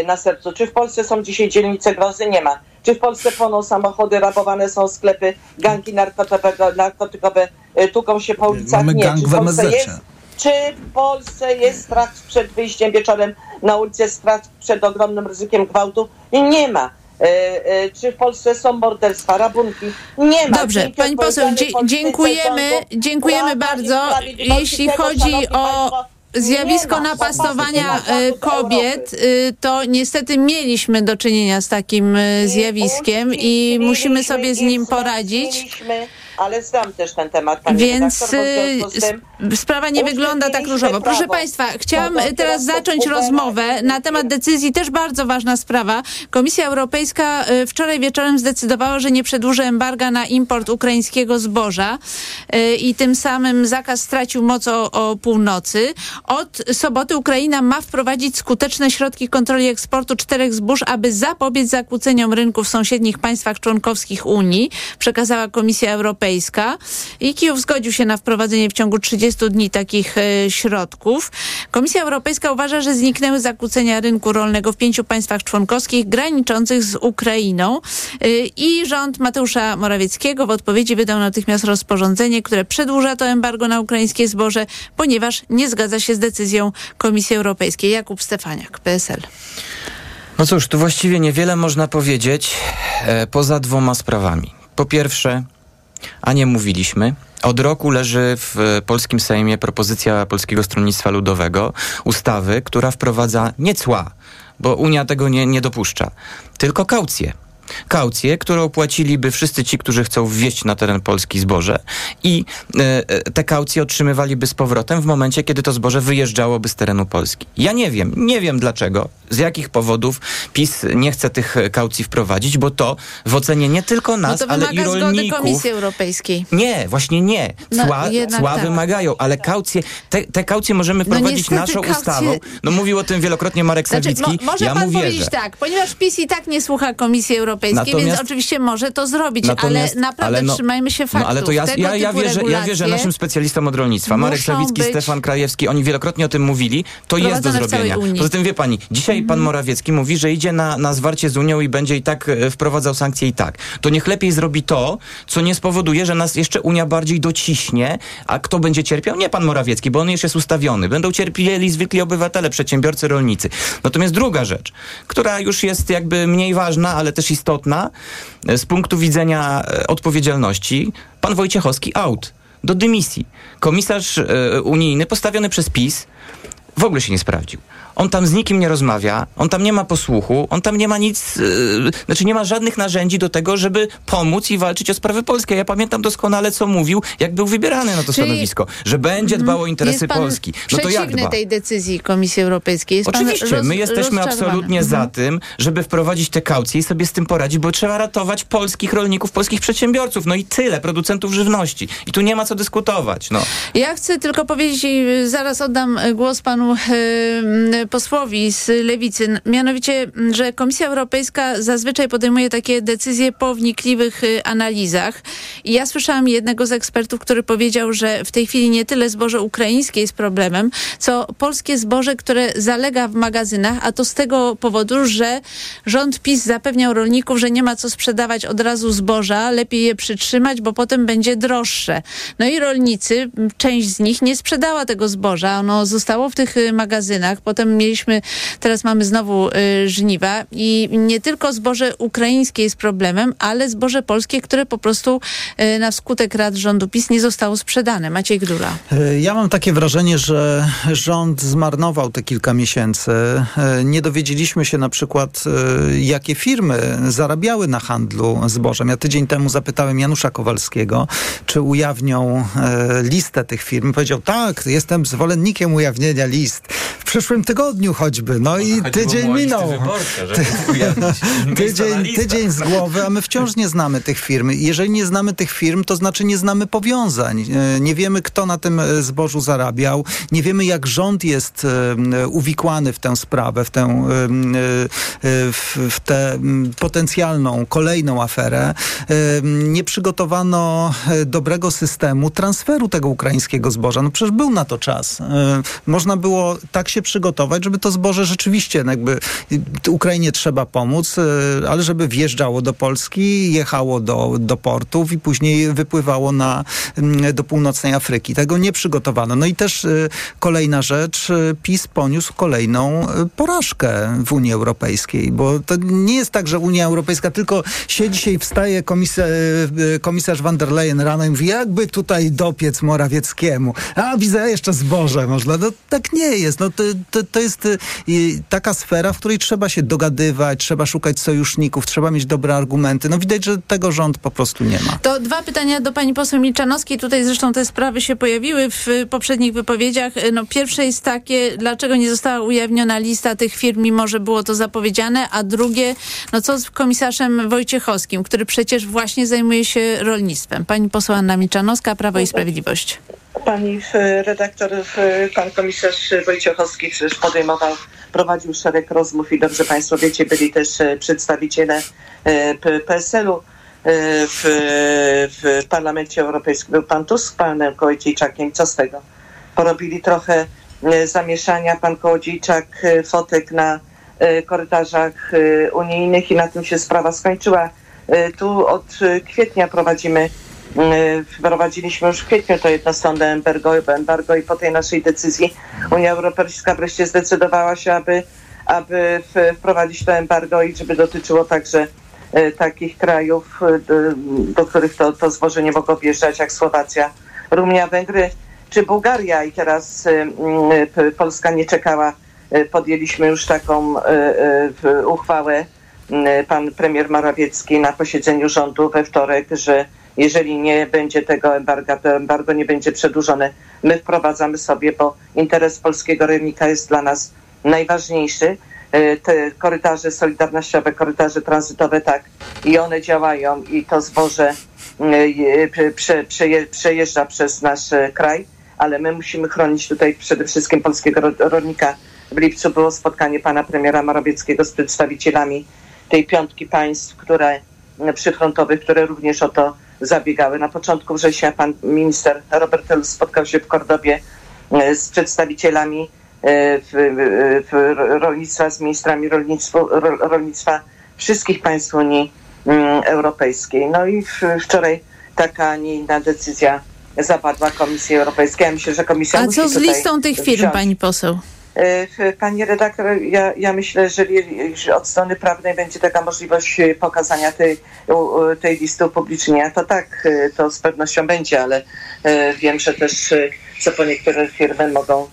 na sercu. Czy w Polsce są dzisiaj dzielnice grozy? Nie ma. Czy w Polsce płoną samochody, rabowane są sklepy, gangi narkotykowe, narkotykowe e, tuką się po ulicach? Mamy nie. gang Czy w w jest czy w Polsce jest strach przed wyjściem wieczorem na ulicę, strach przed ogromnym ryzykiem gwałtu? Nie ma. E, e, czy w Polsce są morderstwa, rabunki? Nie ma. Dobrze, Dzięki pani poseł, dziękujemy, dziękujemy bardzo. Jeśli chodzi o państwo, zjawisko napastowania e, kobiet, y, to niestety mieliśmy do czynienia z takim e, zjawiskiem i musimy sobie z nim poradzić. Ale znam też ten temat, pani Więc redaktor, w z tym y, sprawa nie wygląda tak różowo. Proszę prawo. Państwa, chciałam No to teraz teraz zacząć rozmowę na temat decyzji, też bardzo ważna sprawa. Komisja Europejska y, wczoraj wieczorem zdecydowała, że nie przedłuży embarga na import ukraińskiego zboża y, i tym samym zakaz stracił moc o, o północy. Od soboty Ukraina ma wprowadzić skuteczne środki kontroli eksportu czterech zbóż, aby zapobiec zakłóceniom rynku w sąsiednich państwach członkowskich Unii, przekazała Komisja Europejska. I Kijów zgodził się na wprowadzenie w ciągu 30 dni takich e, środków. Komisja Europejska uważa, że zniknęły zakłócenia rynku rolnego w pięciu państwach członkowskich graniczących z Ukrainą. E, I rząd Mateusza Morawieckiego w odpowiedzi wydał natychmiast rozporządzenie, które przedłuża to embargo na ukraińskie zboże, ponieważ nie zgadza się z decyzją Komisji Europejskiej. Jakub Stefaniak, PSL. No cóż, tu właściwie niewiele można powiedzieć e, poza dwoma sprawami. Po pierwsze, a nie mówiliśmy. Od roku leży w e, polskim Sejmie propozycja Polskiego Stronnictwa Ludowego ustawy, która wprowadza nie cła, bo Unia tego nie, nie dopuszcza, tylko kaucję. Kaucję, którą płaciliby wszyscy ci, którzy chcą wwieźć na teren Polski zboże i e, e, te kaucje otrzymywaliby z powrotem w momencie, kiedy to zboże wyjeżdżałoby z terenu Polski. Ja nie wiem, nie wiem dlaczego, z jakich powodów PiS nie chce tych kaucji wprowadzić, bo to w ocenie nie tylko nas, No to ale i rolników... Komisji Europejskiej. Nie, właśnie nie. No, Cła, jednak cła tak. wymagają, ale kaucje, te, te kaucje możemy No naszą kaucje- ustawą. No mówił o tym wielokrotnie Marek Znaczy, Sawicki. mo- może ja pan mu powiedzieć wierzę. tak, ponieważ PiS i tak nie słucha Komisji Europejskiej, Natomiast- więc oczywiście może to zrobić, ale naprawdę ale no- trzymajmy się faktów. No ale to ja, Tego ja, ja, wierzę, ja wierzę naszym specjalistom od rolnictwa. Marek być Stefan Krajewski, oni wielokrotnie o tym mówili. To jest do zrobienia. Poza tym wie pani, dzisiaj pan Morawiecki mówi, że idzie na, na zwarcie z Unią i będzie i tak e, wprowadzał sankcje i tak. To niech lepiej zrobi to, co nie spowoduje, że nas jeszcze Unia bardziej dociśnie, a kto będzie cierpiał? Nie pan Morawiecki, bo on już jest ustawiony. Będą cierpieli zwykli obywatele, przedsiębiorcy, rolnicy. Natomiast druga rzecz, która już jest jakby mniej ważna, ale też istotna e, z punktu widzenia e, odpowiedzialności, pan Wojciechowski out do dymisji. Komisarz e, unijny postawiony przez PiS w ogóle się nie sprawdził. On tam z nikim nie rozmawia, on tam nie ma posłuchu, on tam nie ma nic, yy, znaczy nie ma żadnych narzędzi do tego, żeby pomóc i walczyć o sprawy polskie. Ja pamiętam doskonale, co mówił, jak był wybierany na to Czyli- stanowisko, że będzie dbał o interesy jest pan Polski. No to jak dba? tej decyzji Komisji Europejskiej. Jest Oczywiście, roz- my jesteśmy absolutnie Mhm. za tym, żeby wprowadzić te kaucje i sobie z tym poradzić, bo trzeba ratować polskich rolników, polskich przedsiębiorców, no i tyle, producentów żywności. I tu nie ma co dyskutować, no. Ja chcę tylko powiedzieć, i zaraz oddam y, głos panu y, posłowi z Lewicy, mianowicie, że Komisja Europejska zazwyczaj podejmuje takie decyzje po wnikliwych y, analizach. I ja słyszałam jednego z ekspertów, który powiedział, że w tej chwili nie tyle zboże ukraińskie jest problemem, co polskie zboże, które zalega w magazynach, a to z tego powodu, że rząd PiS zapewniał rolników, że nie ma co sprzedawać od razu zboża, lepiej je przytrzymać, bo potem będzie droższe. No i rolnicy, część z nich nie sprzedała tego zboża, ono zostało w tych y, magazynach, potem mieliśmy, teraz mamy znowu y, żniwa i nie tylko zboże ukraińskie jest problemem, ale zboże polskie, które po prostu y, na skutek rad rządu PiS nie zostało sprzedane. Maciej Gdula. E, Ja mam takie wrażenie, że rząd zmarnował te kilka miesięcy. Nie dowiedzieliśmy się na przykład, jakie firmy zarabiały na handlu zbożem. Ja tydzień temu zapytałem Janusza Kowalskiego, czy ujawnią listę tych firm. Powiedział, tak, jestem zwolennikiem ujawnienia list. W przyszłym tygodniu choćby. No i tydzień minął. (laughs) (laughs) Tydzień, tydzień z głowy, a my wciąż nie znamy tych firm. Jeżeli nie znamy tych firm, to znaczy nie znamy powiązań. E, Nie wiemy, kto na tym e, zbożu zarabiał. Nie wiemy, jak rząd jest e, uwikłany w tę sprawę, w tę, w, tę potencjalną kolejną aferę. Nie przygotowano dobrego systemu transferu tego ukraińskiego zboża. No przecież był na to czas. Można było tak się przygotować, żeby to zboże rzeczywiście no jakby Ukrainie trzeba pomóc, y, ale żeby wjeżdżało do Polski, jechało do, do portów i później wypływało na, mm, do północnej Afryki. Tego nie przygotowano. No i też y, kolejna rzecz, y, PiS poniósł kolejną porażkę w Unii Europejskiej, bo to nie jest tak, że Unia Europejska tylko siedzi i wstaje komisarz, komisarz van der Leyen rano i mówi, jakby tutaj dopiec Morawieckiemu. A widzę jeszcze zboże można. No tak nie jest. No, to, to, to jest jest y, y, taka sfera, w której trzeba się dogadywać, trzeba szukać sojuszników, trzeba mieć dobre argumenty. No widać, że tego rząd po prostu nie ma. To dwa pytania do pani poseł Milczanowskiej. Tutaj zresztą te sprawy się pojawiły w y, poprzednich wypowiedziach. No, pierwsze jest takie, dlaczego nie została ujawniona lista tych firm, mimo że było to zapowiedziane, a drugie, no co z komisarzem Wojciechowskim, który przecież właśnie zajmuje się rolnictwem. Pani poseł Anna Milczanowska, Prawo i Sprawiedliwość. Pani redaktor, pan komisarz Wojciechowski przecież podejmował, prowadził szereg rozmów i dobrze Państwo wiecie, byli też e, przedstawiciele e, PSL-u e, w, w Parlamencie Europejskim. Był pan Tusk z panem Kołodziejczakiem. Co z tego? Porobili trochę zamieszania. Pan Kołodziejczak fotek na korytarzach unijnych i na tym się sprawa skończyła. Tu od kwietnia prowadzimy Wprowadziliśmy już w kwietniu to jednostronne embargo, embargo i po tej naszej decyzji Unia Europejska wreszcie zdecydowała się, aby, aby wprowadzić to embargo i żeby dotyczyło także e, takich krajów, e, do, których to, to zboże nie mogło wjeżdżać, jak Słowacja, Rumunia, Węgry czy Bułgaria. I teraz Polska nie czekała. Podjęliśmy już taką uchwałę pan premier Morawiecki na posiedzeniu rządu we wtorek, że jeżeli nie będzie tego embarga, to embargo nie będzie przedłużone. My wprowadzamy sobie, bo interes polskiego rolnika jest dla nas najważniejszy. E, Te korytarze solidarnościowe, korytarze tranzytowe, tak, i one działają i to zboże e, je- prze- prze- przeje- przejeżdża przez nasz e, kraj, ale my musimy chronić tutaj przede wszystkim polskiego ro- rolnika. W lipcu było spotkanie pana premiera Morawieckiego z przedstawicielami tej piątki państw, które przyfrontowych, które również o to zabiegały. Na początku września pan minister Robert Telus spotkał się w Kordobie e, z przedstawicielami e, w, w, rolnictwa, z ministrami rolnictwa, ro- rolnictwa wszystkich państw Unii mm, Europejskiej. No i w, wczoraj taka, a nie inna decyzja zapadła Komisji Europejskiej. Ja myślę, że Komisja A co z listą tych firm, pani poseł? E, Pani redaktor, ja, ja myślę, że od strony prawnej będzie taka możliwość e, pokazania tej, tej listy upublicznienia, to tak, e, to z pewnością będzie, ale wiem, że też co po niektóre firmy mogą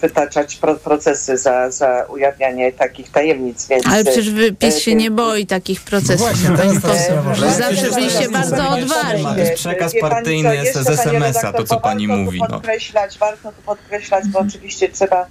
wytaczać pro, procesy za, za ujawnianie takich tajemnic, więc... Ale przecież e, wy, PiS się e, nie boi takich procesów, właśnie, pani teraz. Że Zawsze byliście bardzo odważni. To jest przekaz pani partyjny co, z- SMS-a, to, co pani mówi, no. podkreślać, warto tu podkreślać, bo oczywiście trzeba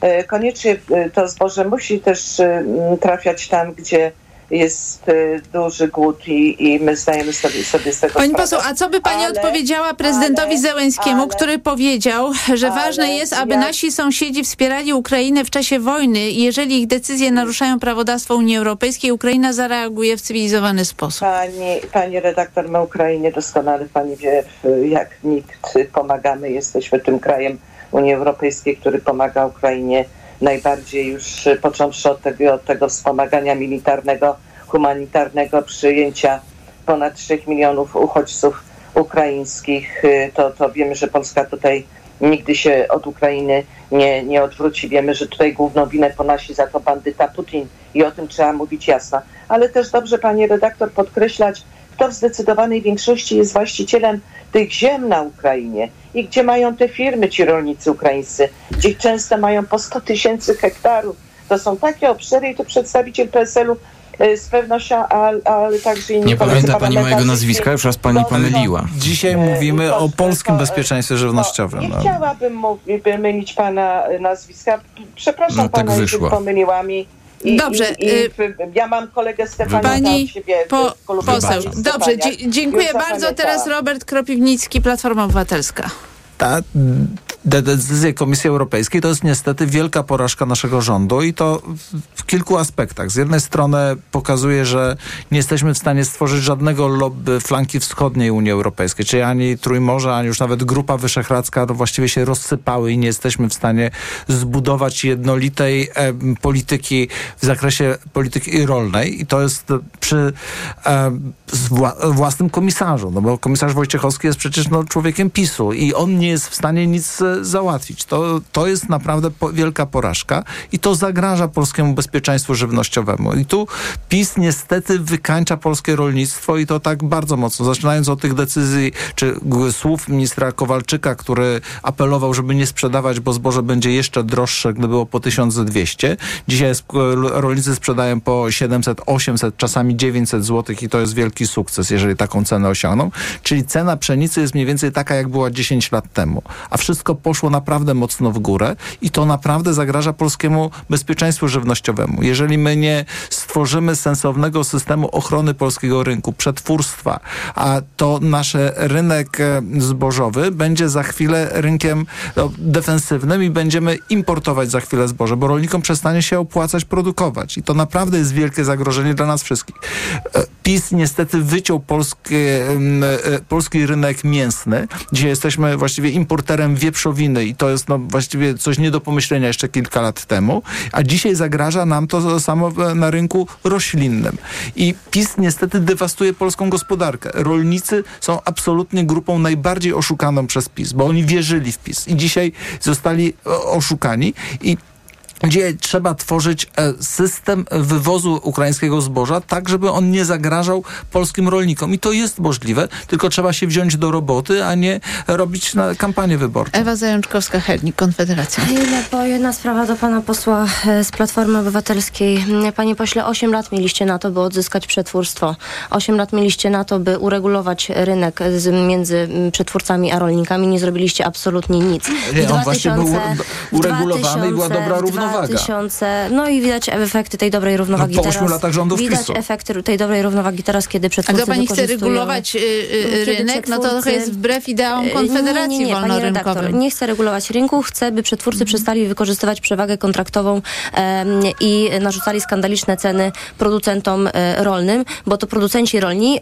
e, koniecznie e, to zboże musi też e, trafiać tam, gdzie jest e, duży głód i, i my zdajemy sobie, sobie z tego Pani sprawę. poseł, a co by pani Ale- odpowiedziała prezydentowi ale- Zełenskiemu, ale- który powiedział, że ważne jest, aby ja- nasi sąsiedzi wspierali Ukrainę w czasie wojny i jeżeli ich decyzje naruszają prawodawstwo Unii Europejskiej, Ukraina zareaguje w cywilizowany sposób. Pani, pani redaktor, my Ukrainie doskonale pani wie, jak nikt pomagamy. Jesteśmy tym krajem Unii Europejskiej, który pomaga Ukrainie najbardziej już począwszy od tego, tego wspomagania militarnego, humanitarnego, przyjęcia ponad 3 milionów uchodźców ukraińskich. E, To, to wiemy, że Polska tutaj nigdy się od Ukrainy nie, nie odwróci. Wiemy, że tutaj główną winę ponosi za to bandyta Putin i o tym trzeba mówić jasno. Ale też dobrze, pani redaktor, podkreślać, kto w zdecydowanej większości jest właścicielem tych ziem na Ukrainie i gdzie mają te firmy ci rolnicy ukraińscy, gdzie często mają po 100 tysięcy hektarów. To są takie obszary i tu przedstawiciel PSL-u e, z pewnością, ale, ale także inni Nie pamięta pani mojego nazwiska, już raz pani No, pomyliła. Dzisiaj E, mówimy o to- polskim to- bezpieczeństwie żywnościowym. Nie No. chciałabym mówić, by mylić pana nazwiska. Przepraszam No, tak pana, wyszło. pomyliła mi. I, Dobrze, I, i, y- ja mam kolegę Stefana Pani siebie po, poseł. pani Dobrze, Stefania. dziękuję Już bardzo. Teraz Robert Kropiwnicki, Platforma Obywatelska. Ta de- decyzja Komisji Europejskiej to jest niestety wielka porażka naszego rządu i to w, kilku aspektach. Z jednej strony pokazuje, że nie jesteśmy w stanie stworzyć żadnego lobby flanki wschodniej Unii Europejskiej, czyli ani Trójmorze, ani już nawet Grupa Wyszehradzka no właściwie się rozsypały i nie jesteśmy w stanie zbudować jednolitej em, polityki w zakresie polityki rolnej i to jest e, przy z wła- własnym komisarzu, no bo komisarz Wojciechowski jest przecież no, człowiekiem PiSu i on nie jest w stanie nic e, załatwić. To, to jest naprawdę po, wielka porażka i to zagraża polskiemu bezpieczeństwu żywnościowemu. I tu PiS niestety wykańcza polskie rolnictwo i to tak bardzo mocno. Zaczynając od tych decyzji, czy słów ministra Kowalczyka, który apelował, żeby nie sprzedawać, bo zboże będzie jeszcze droższe, gdy było po 1200. Dzisiaj rolnicy sprzedają po 700, 800, czasami 900 zł i to jest wielki sukces, jeżeli taką cenę osiągną. Czyli cena pszenicy jest mniej więcej taka, jak była 10 lat temu. A wszystko poszło naprawdę mocno w górę i to naprawdę zagraża polskiemu bezpieczeństwu żywnościowemu. Jeżeli my nie stworzymy sensownego systemu ochrony polskiego rynku, przetwórstwa, a to nasz rynek e, zbożowy będzie za chwilę rynkiem no, defensywnym i będziemy importować za chwilę zboże, bo rolnikom przestanie się opłacać produkować. I to naprawdę jest wielkie zagrożenie dla nas wszystkich. PiS niestety wyciął polskie, em, e, polski rynek mięsny. Dzisiaj jesteśmy właściwie importerem wieprzowiny i to jest no, właściwie coś nie do pomyślenia jeszcze kilka lat temu, a dzisiaj zagraża nam to samo na rynku roślinnym. I PiS niestety dewastuje polską gospodarkę. Rolnicy są absolutnie grupą najbardziej oszukaną przez PiS, bo oni wierzyli w PiS i dzisiaj zostali oszukani i gdzie trzeba tworzyć e, system wywozu ukraińskiego zboża, tak żeby on nie zagrażał polskim rolnikom. I to jest możliwe, tylko trzeba się wziąć do roboty, a nie robić na kampanię wyborczą. Ewa Zajączkowska-Hernik, Konfederacja. Bo jedna sprawa do pana posła e, z Platformy Obywatelskiej. Mm, Panie pośle, 8 lat mieliście na to, by odzyskać przetwórstwo. 8 lat mieliście na to, by uregulować rynek z, między mm, przetwórcami a rolnikami. Nie zrobiliście absolutnie nic. Nie, on właśnie był 2000 uregulowany i była 2000, dobra równowaga. 2000, no i widać efekty tej dobrej równowagi No, po teraz. latach rządów widać PiSu. efekty tej dobrej równowagi teraz, kiedy A przetwórcy to pani chce regulować y, y, rynek, no to trochę jest wbrew ideałom E, Konfederacji nie, nie, nie, redaktor, nie chcę regulować rynku, chcę, by przetwórcy przestali wykorzystywać przewagę kontraktową i narzucali skandaliczne ceny producentom e, rolnym, bo to producenci rolni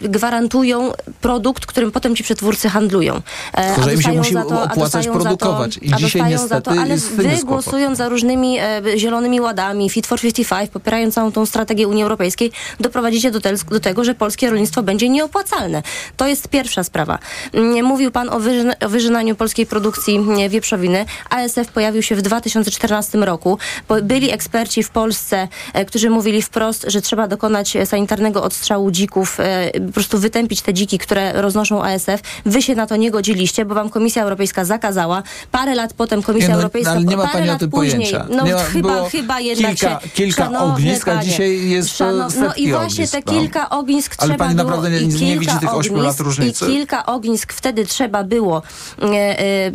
gwarantują produkt, którym potem ci przetwórcy handlują. E, Tylko, a że im się musi to- a opłacać za to- produkować. I a dzisiaj za to, niestety ale wy głosując za różnymi e, zielonymi ładami, Fit for 55, popierając całą tą strategię Unii Europejskiej, doprowadzicie do, tel, do tego, że polskie rolnictwo będzie nieopłacalne. To jest pierwsza sprawa. Mm, Mówił pan o, wyżyna, o wyżynaniu polskiej produkcji wieprzowiny. ASF pojawił się w 2014 roku. Byli eksperci w Polsce, e, którzy mówili wprost, że trzeba dokonać sanitarnego odstrzału dzików, e, po prostu wytępić te dziki, które roznoszą ASF. Wy się na to nie godziliście, bo wam Komisja Europejska zakazała. Parę lat potem Komisja Nie, no, Europejska... ale nie ma pani o tym później, pojęcia. No chyba, było chyba jednak kilka- się... kilka ognisk, a dzisiaj jest, e, No i właśnie ognisk, te no. kilka ognisk Ale trzeba pani było... naprawdę nie- nie kilka widzi tych ośmiu lat ognisk, różnicy? I kilka ognisk wtedy trzeba było e,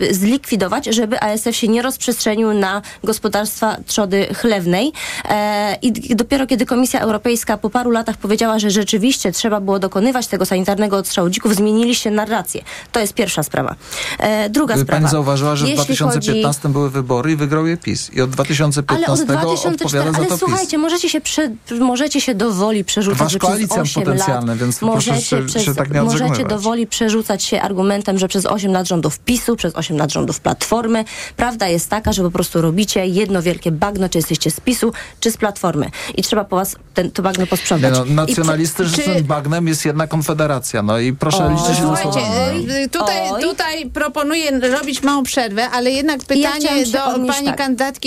e, zlikwidować, żeby ASF się nie rozprzestrzenił na gospodarstwa trzody chlewnej. E, I dopiero kiedy Komisja Europejska po paru latach powiedziała, że rzeczywiście trzeba było dokonywać tego sanitarnego odstrzału dzików, zmieniliście narrację. To jest pierwsza sprawa. E, druga Gdyby sprawa. pani zauważyła, że w Jeśli 2015 były wybory i wygrał je PiS. I od 2015 ale od 2004, odpowiada za ale to PiS. słuchajcie, możecie się, prze, możecie się do woli przerzucać, Wasz że przez koalicjant 8 potencjalny, lat więc proszę możecie, się- przez, się tak nie możecie odżegnywać. do woli przerzucać się argumentem, że przez 8 lat rządów PiSu, przez 8 lat rządów Platformy. Prawda jest taka, że po prostu robicie jedno wielkie bagno, czy jesteście z PiSu, czy z Platformy. I trzeba po was ten, to bagno Nie posprzątać. no, I prze- nacjonalistycznym czy- bagnem jest jedna konfederacja. No i proszę O, liczyć się ze Słuchajcie, słowami. y, tutaj, tutaj proponuję robić małą przerwę, ale jednak pytanie się do pani tak.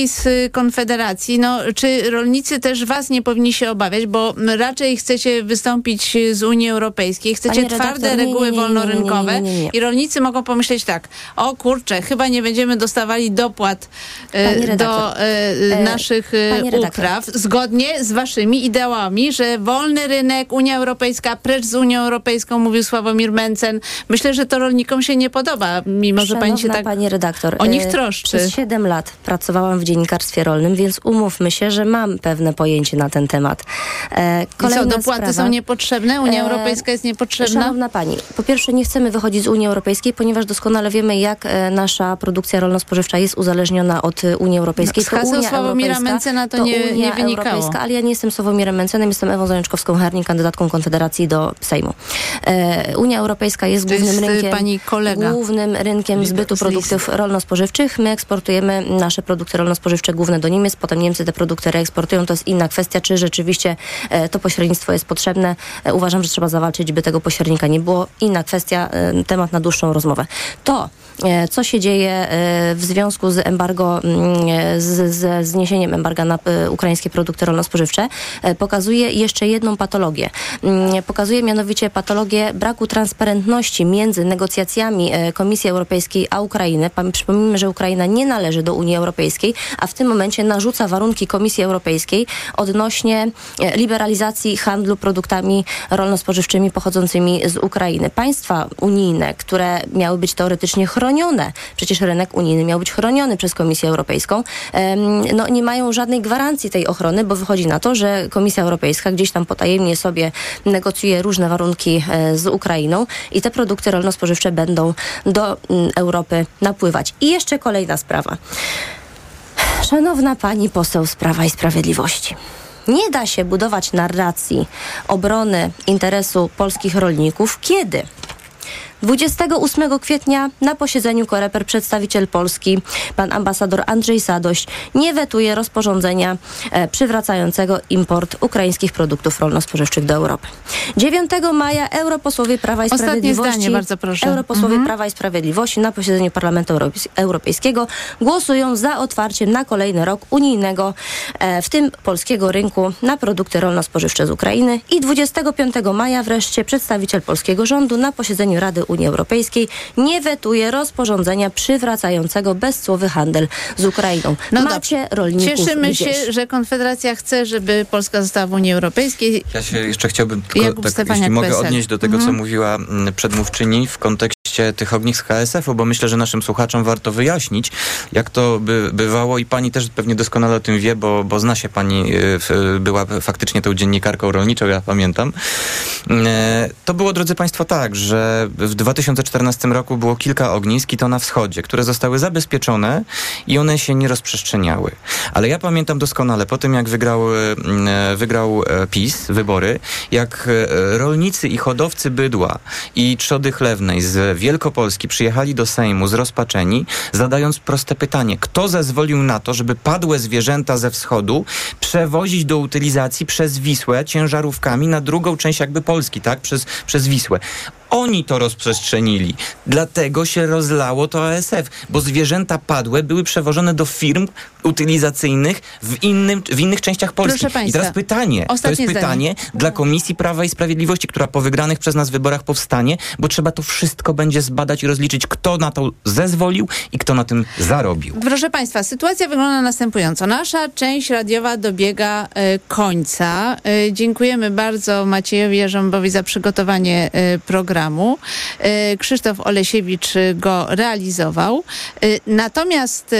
Z Konfederacji. No, czy rolnicy też was nie powinni się obawiać, bo raczej chcecie wystąpić z Unii Europejskiej, chcecie redaktor, twarde nie, reguły nie, nie, wolnorynkowe i rolnicy mogą pomyśleć tak, o kurczę, chyba nie będziemy dostawali dopłat Pani do y, e, naszych redaktor. upraw, zgodnie z waszymi ideałami, że wolny rynek, Unia Europejska, precz z Unią Europejską, mówił Sławomir Mencen. Myślę, że to rolnikom się nie podoba, mimo że pani się Szanowna tak pani redaktor, o nich e, troszczy. Przez 7 lat pracowałam w dziennikarstwie rolnym, więc umówmy się, że mam pewne pojęcie na ten temat. E, I co, kolejna dopłaty sprawa. są niepotrzebne? Unia E, Europejska jest niepotrzebna? Szanowna Pani, po pierwsze nie chcemy wychodzić z Unii Europejskiej, ponieważ doskonale wiemy, jak e, nasza produkcja rolno-spożywcza jest uzależniona od e, Unii Europejskiej. Z To haseł Sławomira Mencena to nie- Unia nie wynikało. Europejska, ale ja nie jestem Sławomirem Mencenem, jestem Ewą Zajączkowską-Herning, kandydatką Konfederacji do Sejmu. E, Unia Europejska jest To głównym jest, e, rynkiem, pani kolega. głównym rynkiem zbytu z produktów rolno-spożywczych. My eksportujemy nasze produkty rolno-spożywcze główne do Niemiec, potem Niemcy te produkty reeksportują. To jest inna kwestia, czy rzeczywiście e, to pośrednictwo jest potrzebne. E, uważam, że trzeba zawalczyć, by tego pośrednika nie było. Inna kwestia, e, temat na dłuższą rozmowę. To, co się dzieje e, w związku z embargo, mm, e, z, ze zniesieniem embarga na e, ukraińskie produkty rolno-spożywcze, e, pokazuje jeszcze jedną patologię. Mm, Pokazuje mianowicie patologię braku transparentności między negocjacjami e, Komisji Europejskiej a Ukrainy. Przypomnijmy, że Ukraina nie należy do Unii Europejskiej, a w tym momencie narzuca warunki Komisji Europejskiej odnośnie e, liberalizacji handlu produktami rolno-spożywczymi pochodzącymi z Ukrainy. Państwa unijne, które miały być teoretycznie chronione, przecież rynek unijny miał być chroniony przez Komisję Europejską, no nie mają żadnej gwarancji tej ochrony, bo wychodzi na to, że Komisja Europejska gdzieś tam potajemnie sobie negocjuje różne warunki e, z Ukrainą i te produkty rolno-spożywcze będą do mm, Europy napływać. I jeszcze kolejna sprawa. Szanowna pani poseł z Prawa i Sprawiedliwości. Nie da się budować narracji obrony interesu polskich rolników, kiedy 28 kwietnia na posiedzeniu Koreper przedstawiciel Polski, pan ambasador Andrzej Sadoś, nie wetuje rozporządzenia e, przywracającego import ukraińskich produktów rolno-spożywczych do Europy. 9 maja europosłowie Prawa i Ostatnie Sprawiedliwości zdanie, bardzo proszę. europosłowie Mhm. Prawa i Sprawiedliwości na posiedzeniu Parlamentu Europejs- Europejskiego głosują za otwarciem na kolejny rok unijnego, e, w tym polskiego rynku na produkty rolno-spożywcze z Ukrainy i 25 maja wreszcie przedstawiciel polskiego rządu na posiedzeniu Rady Unii Europejskiej nie wetuje rozporządzenia przywracającego bezcłowy handel z Ukrainą. No Macie rolników Cieszymy gdzieś. się, że Konfederacja chce, żeby Polska została w Unii Europejskiej. Ja się jeszcze chciałbym tylko, tak, jeśli mogę odnieść do tego, Mhm. co mówiła mm, przedmówczyni w kontekście tych ognisk KSF-u, bo myślę, że naszym słuchaczom warto wyjaśnić, jak to by, bywało i pani też pewnie doskonale o tym wie, bo, bo zna się pani, y, była faktycznie tą dziennikarką rolniczą, ja pamiętam. E, To było, drodzy Państwo, tak, że w 2014 roku było kilka ognisk i to na wschodzie, które zostały zabezpieczone i one się nie rozprzestrzeniały. Ale ja pamiętam doskonale po tym, jak wygrał, e, wygrał e, PiS wybory, jak e, rolnicy i hodowcy bydła i trzody chlewnej z Wielkopolski przyjechali do Sejmu zrozpaczeni, zadając proste pytanie, kto zezwolił na to, żeby padłe zwierzęta ze wschodu przewozić do utylizacji przez Wisłę ciężarówkami na drugą część jakby Polski, tak? Przez, przez Wisłę. Oni to rozprzestrzenili. Dlatego się rozlało to ASF, bo zwierzęta padłe były przewożone do firm utylizacyjnych w, innym, w innych częściach Polski. Proszę państwa, I teraz pytanie, to jest pytanie dla Komisji Prawa i Sprawiedliwości, która po wygranych przez nas wyborach powstanie, bo trzeba to wszystko będzie zbadać i rozliczyć, kto na to zezwolił i kto na tym zarobił. Proszę Państwa, sytuacja wygląda następująco. Nasza część radiowa dobiega e, końca. E, dziękujemy bardzo Maciejowi Jarząbowi za przygotowanie e, programu. Krzysztof Olesiewicz go realizował. Natomiast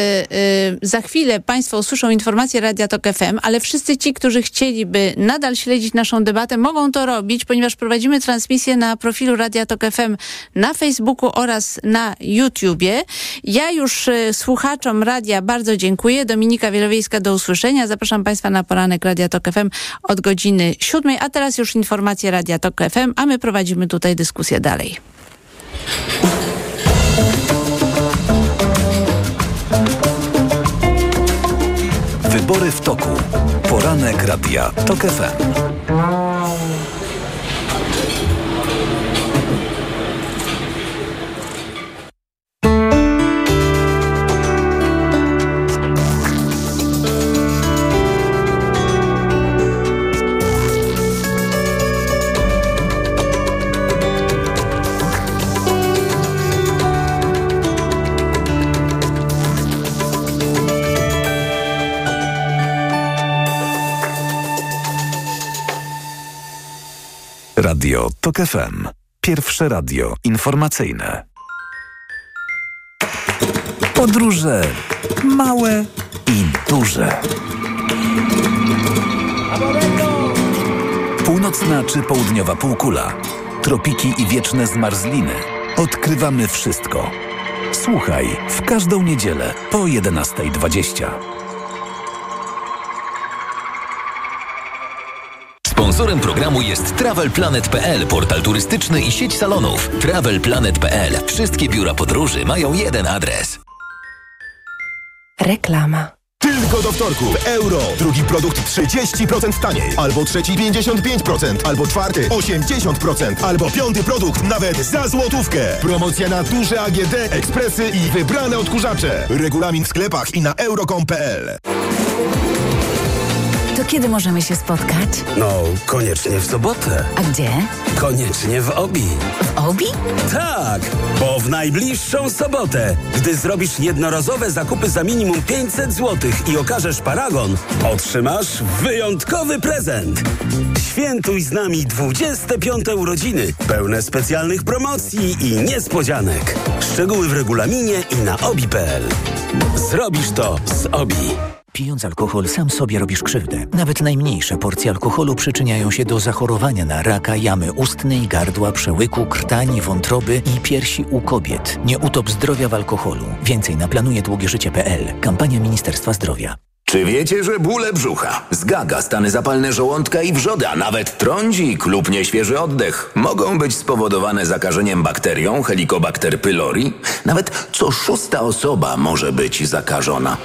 za chwilę Państwo usłyszą informacje Radia Tok FM, ale wszyscy ci, którzy chcieliby nadal śledzić naszą debatę, mogą to robić, ponieważ prowadzimy transmisję na profilu Radia Tok FM na Facebooku oraz na YouTubie. Ja już e, słuchaczom radia bardzo dziękuję. Dominika Wielowiejska do usłyszenia. Zapraszam Państwa na poranek Radia Tok FM od godziny siódmej, a teraz już informacje Radia Tok FM, a my prowadzimy tutaj dyskusję dalej. Wybory w toku. Poranek Radia TOK FM. Radio TOK FM. Pierwsze radio informacyjne. Podróże małe i duże. Północna czy południowa półkula. Tropiki i wieczne zmarzliny. Odkrywamy wszystko. Słuchaj w każdą niedzielę po 11.20. Sponsorem programu jest TravelPlanet.pl, portal turystyczny i sieć salonów. TravelPlanet.pl. Wszystkie biura podróży mają jeden adres. Reklama. Tylko do wtorku. W euro. Drugi produkt 30% taniej. Albo trzeci 55%. Albo czwarty 80%. Albo piąty produkt nawet za złotówkę. Promocja na duże AGD, ekspresy i wybrane odkurzacze. Regulamin w sklepach i na euro.com.pl kiedy możemy się spotkać? No, koniecznie w sobotę. A gdzie? Koniecznie w Obi. W Obi? Tak, bo w najbliższą sobotę, gdy zrobisz jednorazowe zakupy za minimum 500 zł i okażesz paragon, otrzymasz wyjątkowy prezent. Świętuj z nami 25. urodziny, pełne specjalnych promocji i niespodzianek. Szczegóły w regulaminie i na obi.pl. Zrobisz to z Obi. Pijąc alkohol sam sobie robisz krzywdę. Nawet najmniejsze porcje alkoholu przyczyniają się do zachorowania na raka jamy ustnej, gardła, przełyku, krtani, wątroby i piersi u kobiet. Nie utop zdrowia w alkoholu. Więcej na planujedługieżycie.pl. Kampania Ministerstwa Zdrowia. Czy wiecie, że bóle brzucha, zgaga, stany zapalne żołądka i wrzody, a nawet trądzik lub nieświeży oddech mogą być spowodowane zakażeniem bakterią Helicobacter pylori? Nawet co szósta osoba może być zakażona.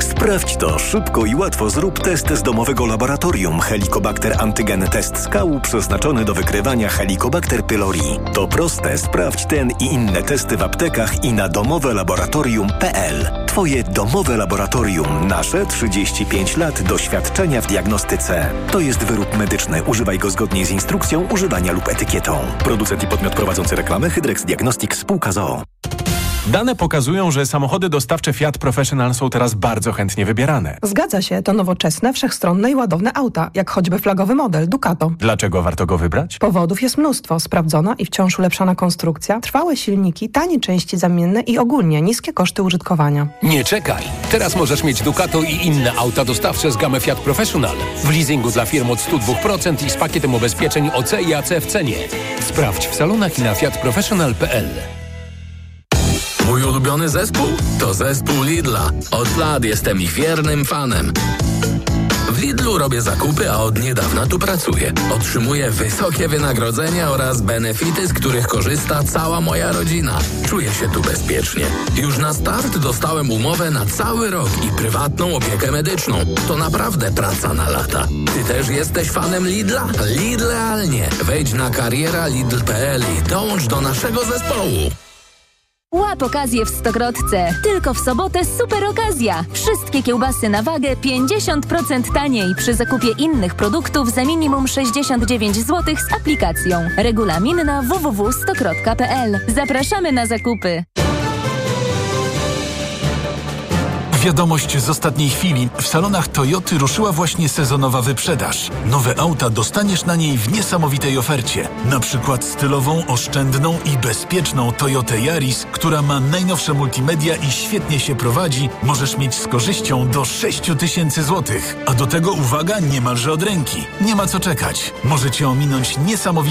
Sprawdź to szybko i łatwo. Zrób test z domowego laboratorium Helicobacter Antygen Test Skału przeznaczony do wykrywania Helicobacter pylori. To proste. Sprawdź ten i inne testy w aptekach i na domowelaboratorium.pl. Twoje domowe laboratorium. Nasze 35 lat doświadczenia w diagnostyce. To jest wyrób medyczny. Używaj go zgodnie z instrukcją używania lub etykietą. Producent i podmiot prowadzący reklamę Hydrex Diagnostics Spółka ZOO. Dane pokazują, że samochody dostawcze Fiat Professional są teraz bardzo chętnie wybierane. Zgadza się, to nowoczesne, wszechstronne i ładowne auta, jak choćby flagowy model Ducato. Dlaczego warto go wybrać? Powodów jest mnóstwo. Sprawdzona i wciąż ulepszana konstrukcja, trwałe silniki, tanie części zamienne i ogólnie niskie koszty użytkowania. Nie czekaj! Teraz możesz mieć Ducato i inne auta dostawcze z gamy Fiat Professional. W leasingu dla firm od 102% i z pakietem ubezpieczeń OC i AC w cenie. Sprawdź w salonach i na fiatprofessional.pl. Mój ulubiony zespół? To zespół Lidla. Od lat jestem ich wiernym fanem. W Lidlu robię zakupy, a od niedawna tu pracuję. Otrzymuję wysokie wynagrodzenia oraz benefity, z których korzysta cała moja rodzina. Czuję się tu bezpiecznie. Już na start dostałem umowę na cały rok i prywatną opiekę medyczną. To naprawdę praca na lata. Ty też jesteś fanem Lidla? Lidlealnie. Wejdź na kariera lidl.pl i dołącz do naszego zespołu. Łap okazję w Stokrotce. Tylko w sobotę super okazja. Wszystkie kiełbasy na wagę 50% taniej przy zakupie innych produktów za minimum 69 zł z aplikacją. Regulamin na www.stokrotka.pl. Zapraszamy na zakupy. Wiadomość z ostatniej chwili. W salonach Toyoty ruszyła właśnie sezonowa wyprzedaż. Nowe auta dostaniesz na niej w niesamowitej ofercie. Na przykład stylową, oszczędną i bezpieczną Toyotę Yaris, która ma najnowsze multimedia i świetnie się prowadzi, możesz mieć z korzyścią do 6 tysięcy złotych. A do tego uwaga niemalże od ręki. Nie ma co czekać. Może cię ominąć niesamowita